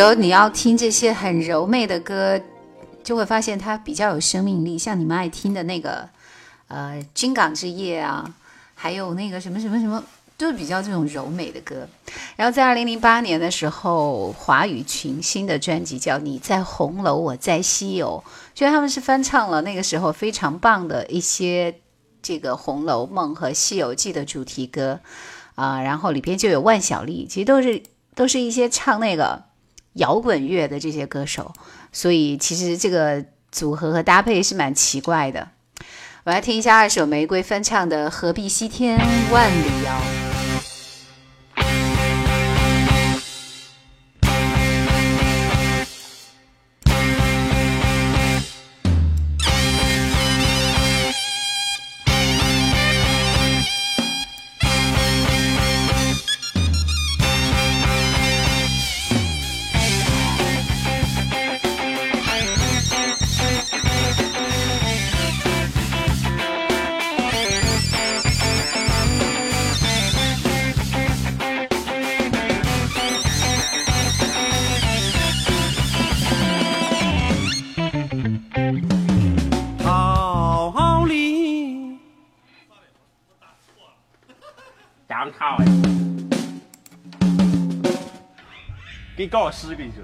有你要听这些很柔媚的歌，就会发现它比较有生命力。像你们爱听的那个，呃，《军港之夜》啊，还有那个什么什么什么，都是比较这种柔美的歌。然后在二零零八年的时候，华语群星的专辑叫《你在红楼，我在西游》，觉得他们是翻唱了那个时候非常棒的一些这个《红楼梦》和《西游记》的主题歌啊、然后里边就有万晓利，其实都是都是一些唱那个摇滚乐的这些歌手，所以其实这个组合和搭配是蛮奇怪的。我来听一下二手玫瑰翻唱的《何必西天万里遥》。杨桃哎，给你搞个诗给你说。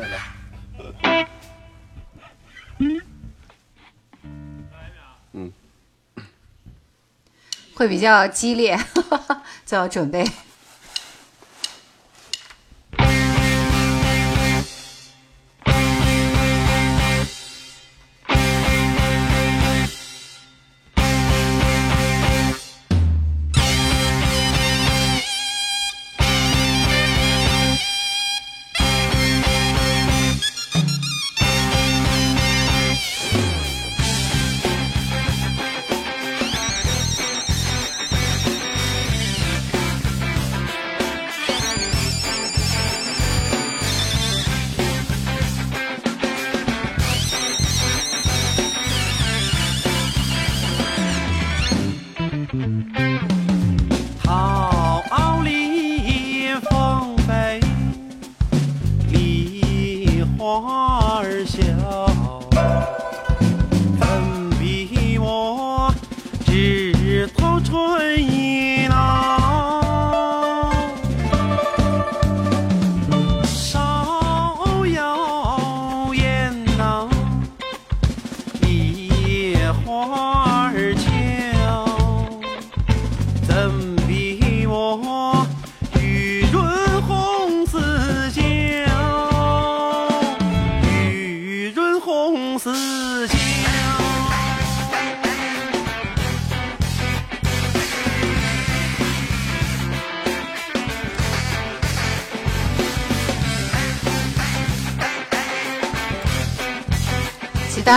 来来，嗯，会比较激烈，做好准备。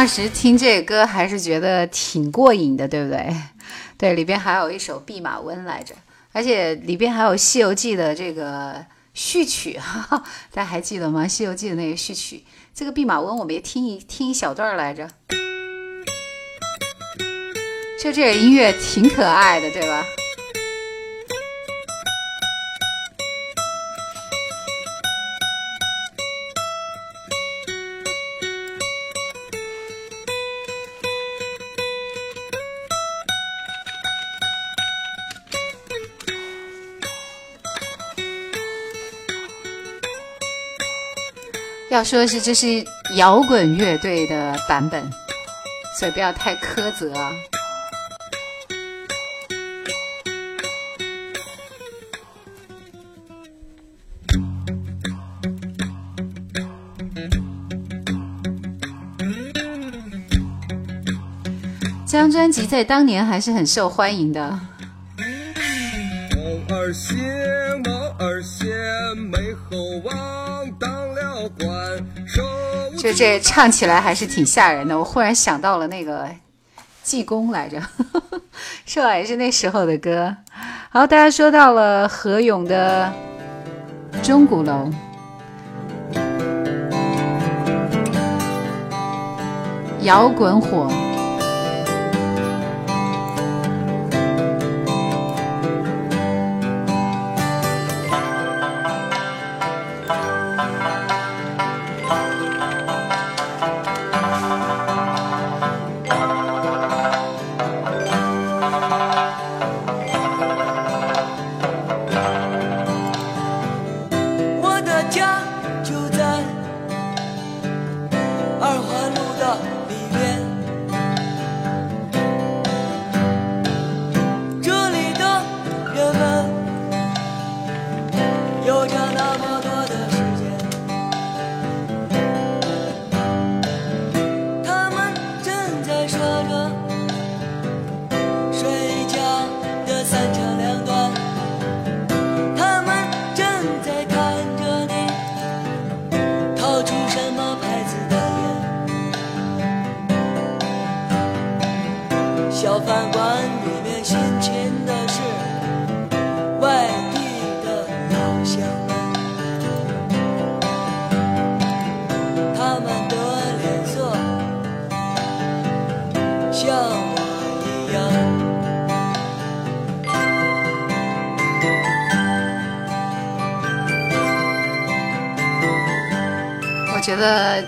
当时听这个歌还是觉得挺过瘾的，对不对？对，里边还有一首《弼马温》来着，而且里边还有《西游记》的这个序曲，哈哈，大家还记得吗？《西游记》的那个序曲，这个《弼马温》我们也听一听一小段来着，就这个音乐挺可爱的，对吧？要说是这是摇滚乐队的版本，所以不要太苛责啊。这张专辑在当年还是很受欢迎的。梦儿醒，梦儿现，美猴王，就这唱起来还是挺吓人的。我忽然想到了那个济公来着，是吧？也是那时候的歌。好，大家说到了何勇的《钟鼓楼》，摇滚火。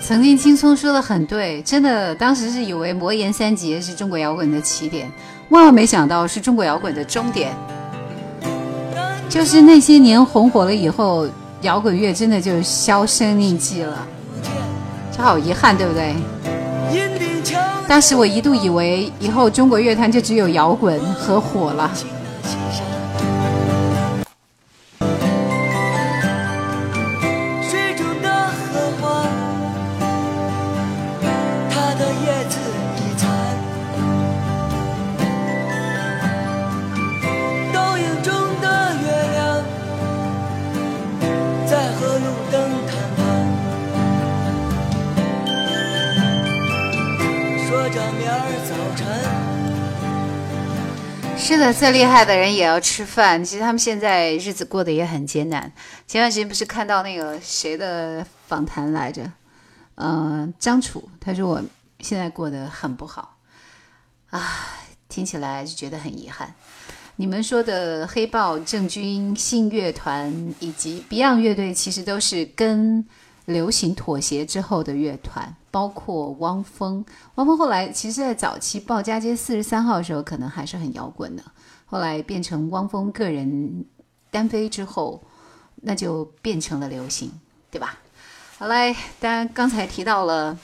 曾经青葱说的很对，真的，当时是以为魔岩三杰是中国摇滚的起点，万万没想到是中国摇滚的终点。就是那些年红火了以后，摇滚乐真的就销声匿迹了，这好遗憾，对不对？当时我一度以为以后中国乐坛就只有摇滚和火了。再厉害的人也要吃饭。其实他们现在日子过得也很艰难。前段时间不是看到那个谁的访谈来着？嗯、张楚，他说我现在过得很不好啊，听起来就觉得很遗憾。你们说的黑豹、郑钧、信乐团以及 Beyond 乐队，其实都是跟流行妥协之后的乐团，包括汪峰。汪峰后来其实，在早期报家街四十三号的时候，可能还是很摇滚的。后来变成汪峰个人单飞之后，那就变成了流行，对吧？好嘞，当然刚才提到了《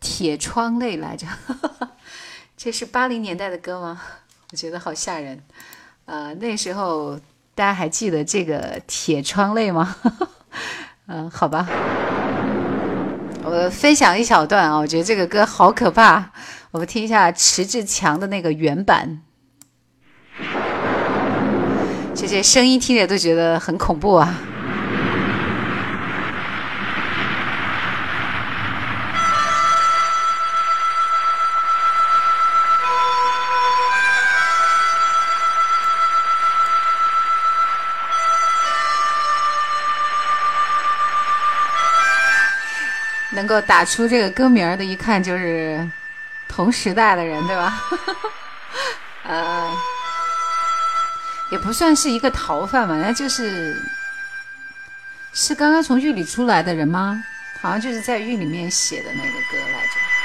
铁窗泪》来着，这是八零年代的歌吗？我觉得好吓人。呃，那时候大家还记得这个《铁窗泪》吗？嗯、好吧。我分享一小段啊，我觉得这个歌好可怕。我们听一下迟志强的那个原版，这些声音听着都觉得很恐怖啊。能够打出这个歌名的，一看就是同时代的人，对吧？呃，也不算是一个逃犯吧，那就是是刚刚从狱里出来的人吗？好像就是在狱里面写的那个歌来着。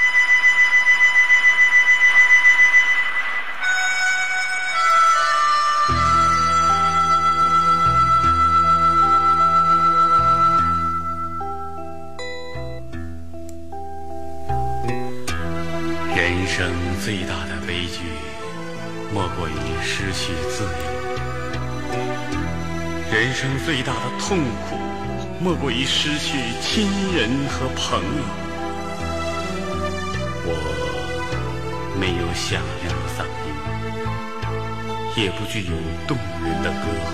痛苦，莫过于失去亲人和朋友。我没有响亮的嗓音，也不具有动人的歌喉，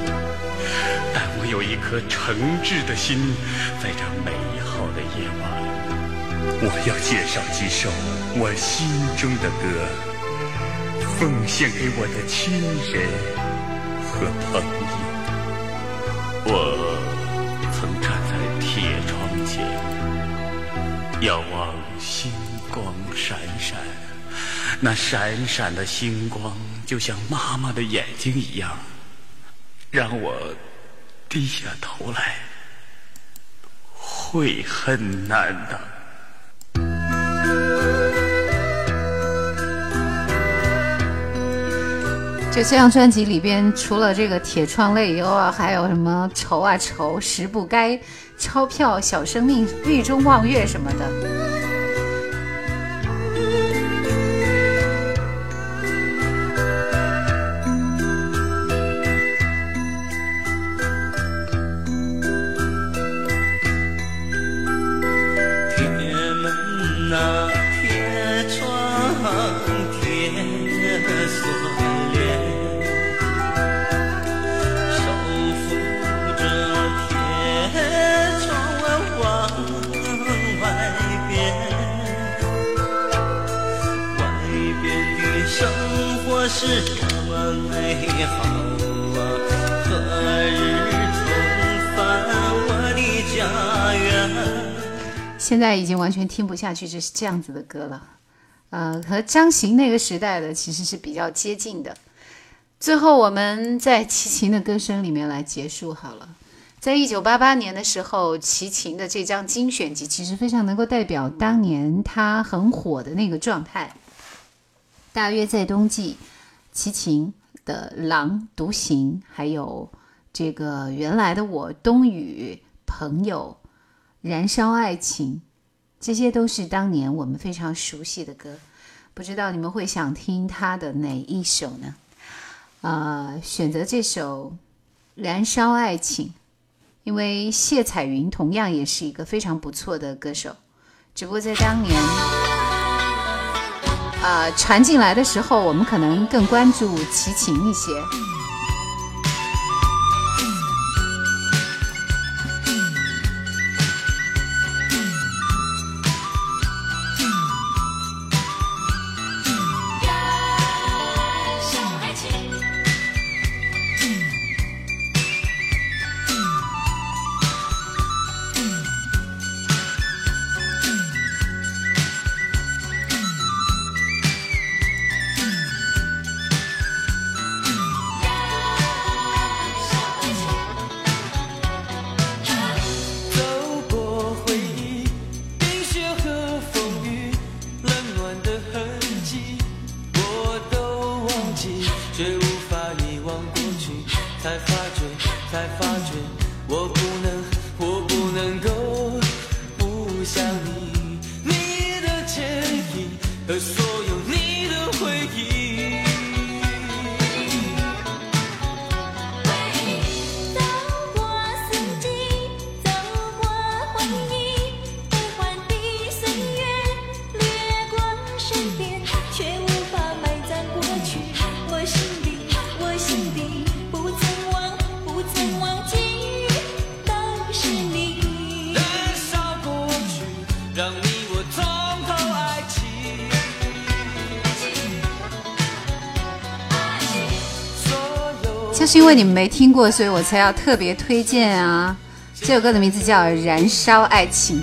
但我有一颗诚挚的心，在这美好的夜晚。我要介绍几首我心中的歌，奉献给我的亲人和朋友。我遥望星光闪闪，那闪闪的星光就像妈妈的眼睛一样，让我低下头来，悔恨难当。就这张专辑里边，除了这个《铁窗泪》以后啊，还有什么《愁啊愁》《十不该》《钞票》《小生命》《狱中望月》什么的。听不下去就是这样子的歌了，呃，和张行那个时代的其实是比较接近的。最后，我们在齐秦的歌声里面来结束好了。在一九八八年的时候，齐秦的这张精选集其实非常能够代表当年他很火的那个状态。大约在冬季，齐秦的《狼》《独行》，还有这个原来的我、冬雨、朋友、燃烧爱情，这些都是当年我们非常熟悉的歌。不知道你们会想听他的哪一首呢？啊、选择这首《燃烧爱情》。因为谢彩云同样也是一个非常不错的歌手，只不过在当年，啊、传进来的时候，我们可能更关注齐秦一些。为你们没听过，所以我才要特别推荐啊！这首歌的名字叫《燃烧爱情》。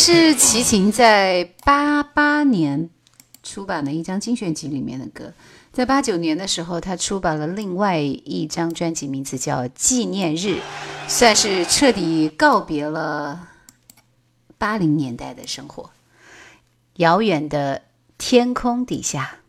是齐秦在八八年出版的一张精选集里面的歌。在八九年的时候，他出版了另外一张专辑，名字叫《纪念日》，算是彻底告别了八零年代的生活。遥远的天空底下。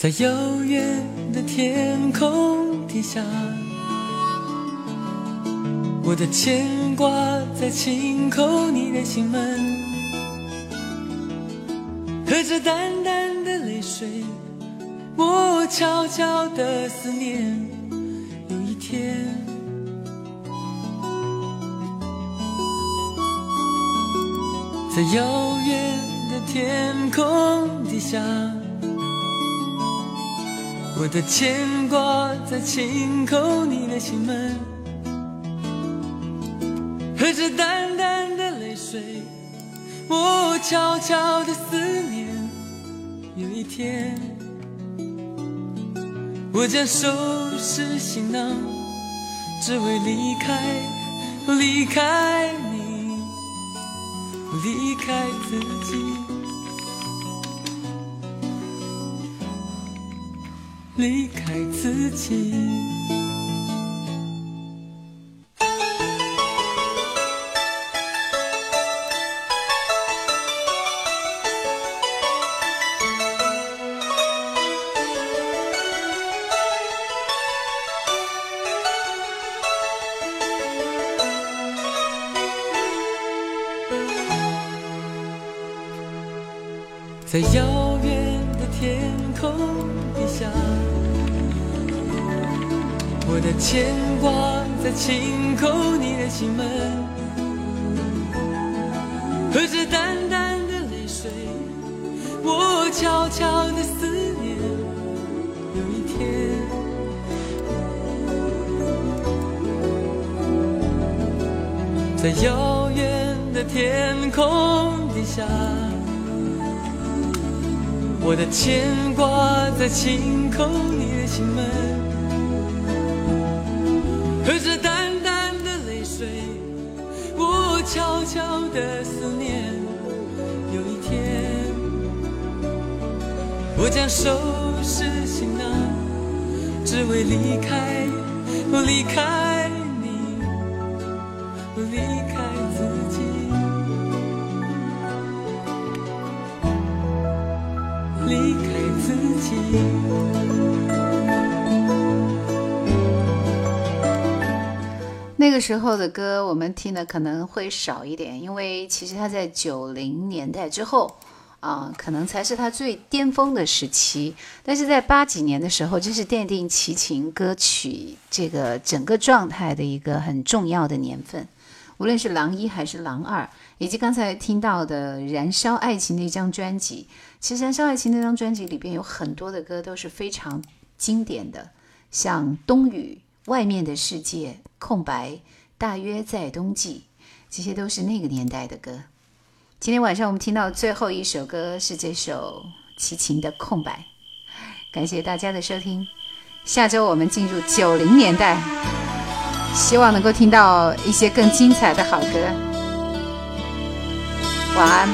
在遥远的天空底下，我的牵挂在轻叩你的心门，和着淡淡的泪水，我悄悄的思念。有一天，在遥远的天空底下。我的牵挂在轻叩你的心门，和着淡淡的泪水，我悄悄的思念。有一天，我将收拾行囊，只为离开，离开你，离开自己。离开自己。轻叩你的心门，和着淡淡的泪水，我悄悄的思念。有一天，在遥远的天空底下，我的牵挂在轻叩你的心门。和着淡淡的泪水，我悄悄的思念。有一天，我将收拾行囊，只为离开，离开你，离开那个时候的歌，我们听的可能会少一点，因为其实他在九零年代之后，啊、可能才是他最巅峰的时期。但是在八几年的时候，这是奠定齐秦歌曲这个整个状态的一个很重要的年份。无论是《狼一》还是《狼二》，以及刚才听到的《燃烧爱情》那张专辑，其实《燃烧爱情》那张专辑里边有很多的歌都是非常经典的，像《冬雨》。外面的世界，空白，大约在冬季，这些都是那个年代的歌。今天晚上我们听到最后一首歌是这首齐秦的《空白》，感谢大家的收听。下周我们进入九零年代，希望能够听到一些更精彩的好歌。晚安。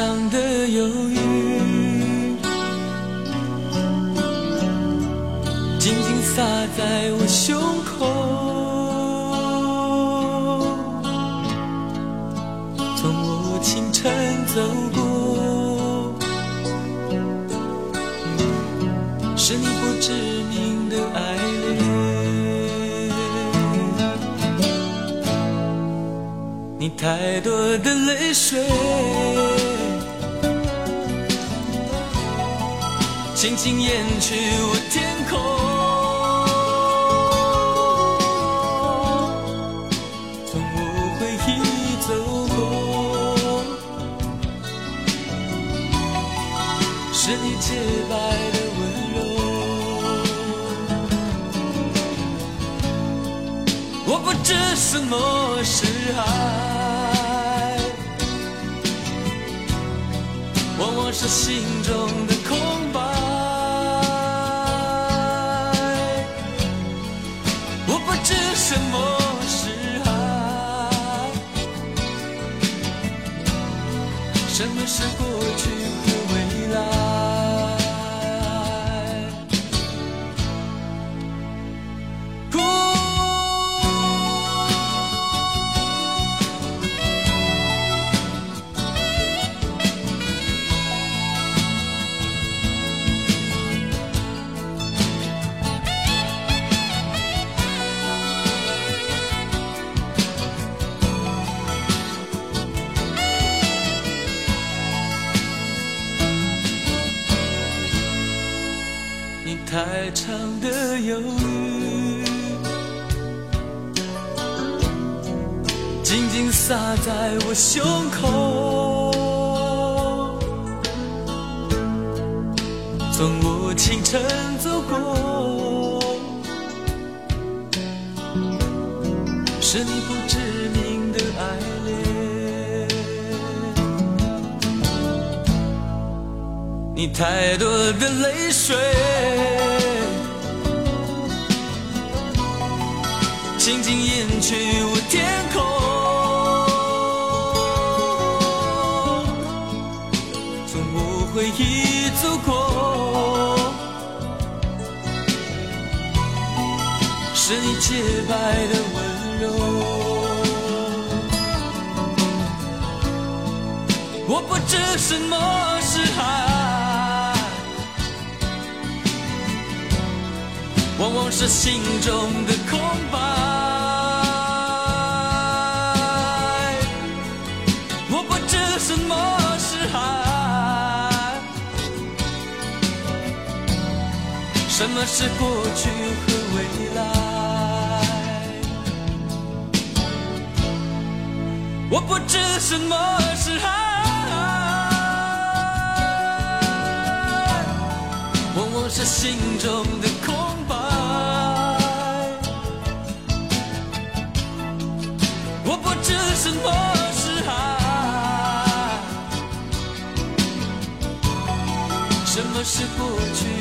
太长的犹豫，静静洒在我胸口。从我清晨走过，是你不知名的爱恋。你太多的泪水，轻轻掩去我天空。从我回忆走过，是你洁白的温柔。我不知什么是爱，往往是心中是过去。胸口。从我清晨走过，是你不知名的爱恋。你太多的泪水，轻轻掩去洁白的温柔。我不知什么是爱，往往是心中的空白。我不知什么是爱，什么是过去和未来。我不知什么是爱，往往是心中的空白。我不知什么是爱，什么是过去？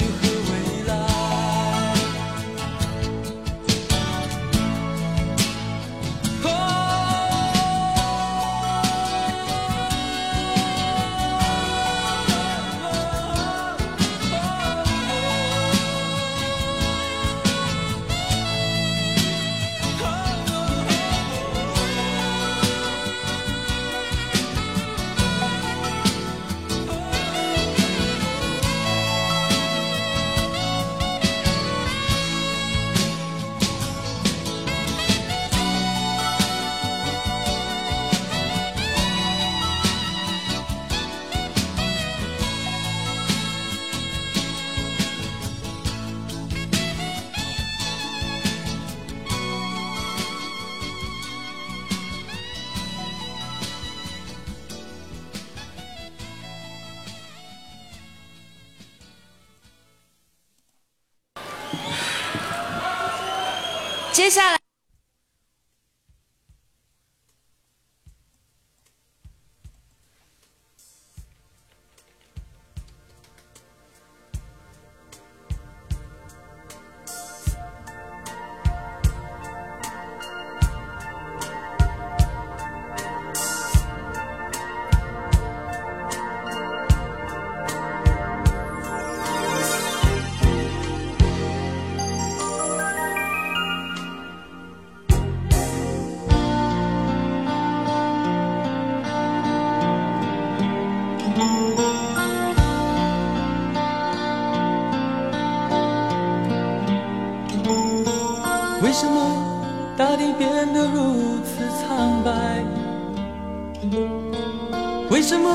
什么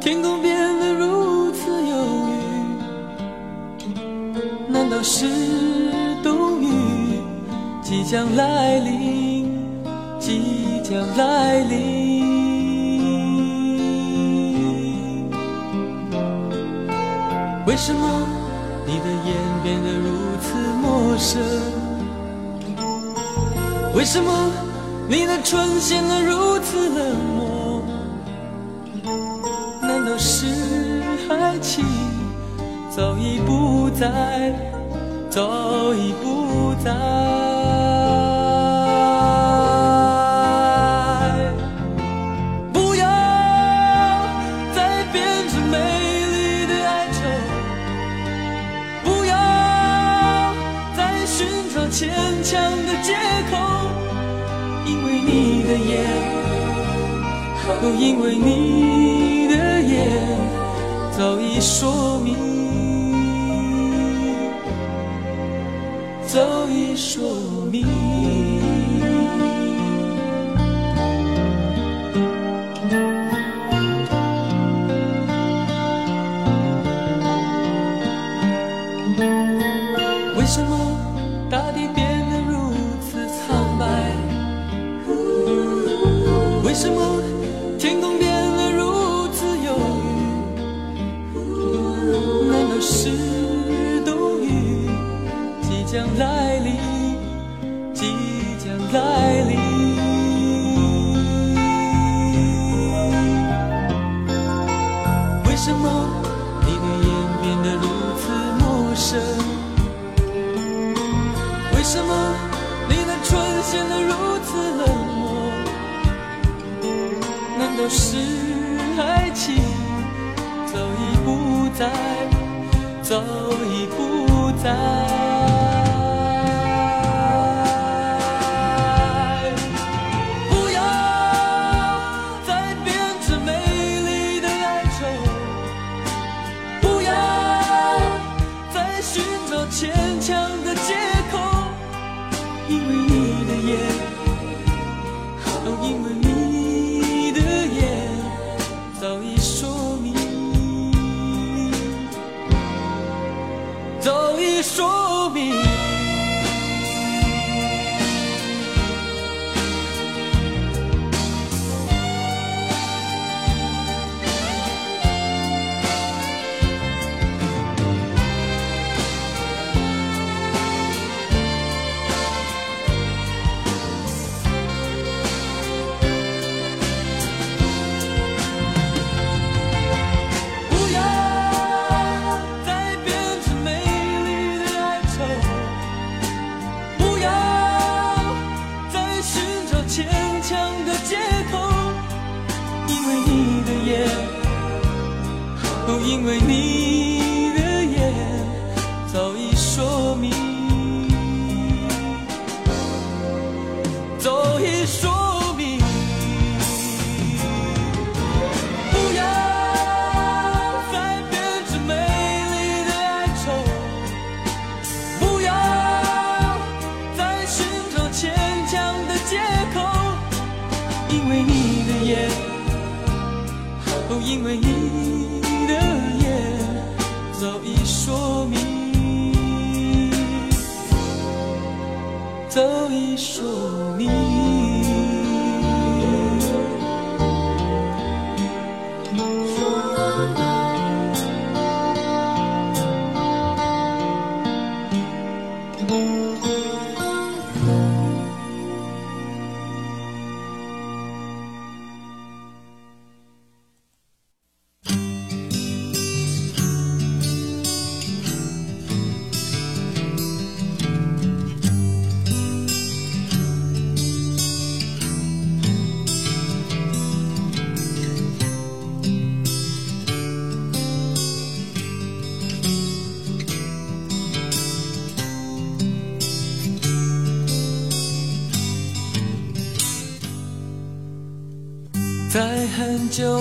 天空变得如此忧郁？难道是冬雨即将来临？即将来临？为什么你的眼变得如此陌生？为什么你的唇显得如此冷漠？在早已不在，不要再编织美丽的哀愁，不要再寻找牵强的借口，因为你的眼，因为你的眼早已说明。早已说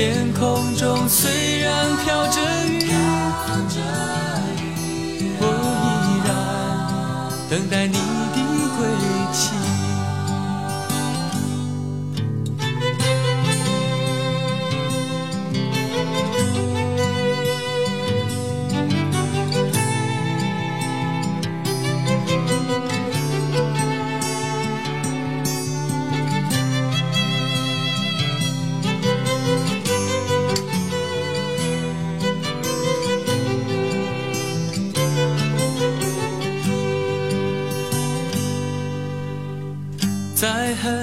天空中虽然飘着雨，我依然等待你。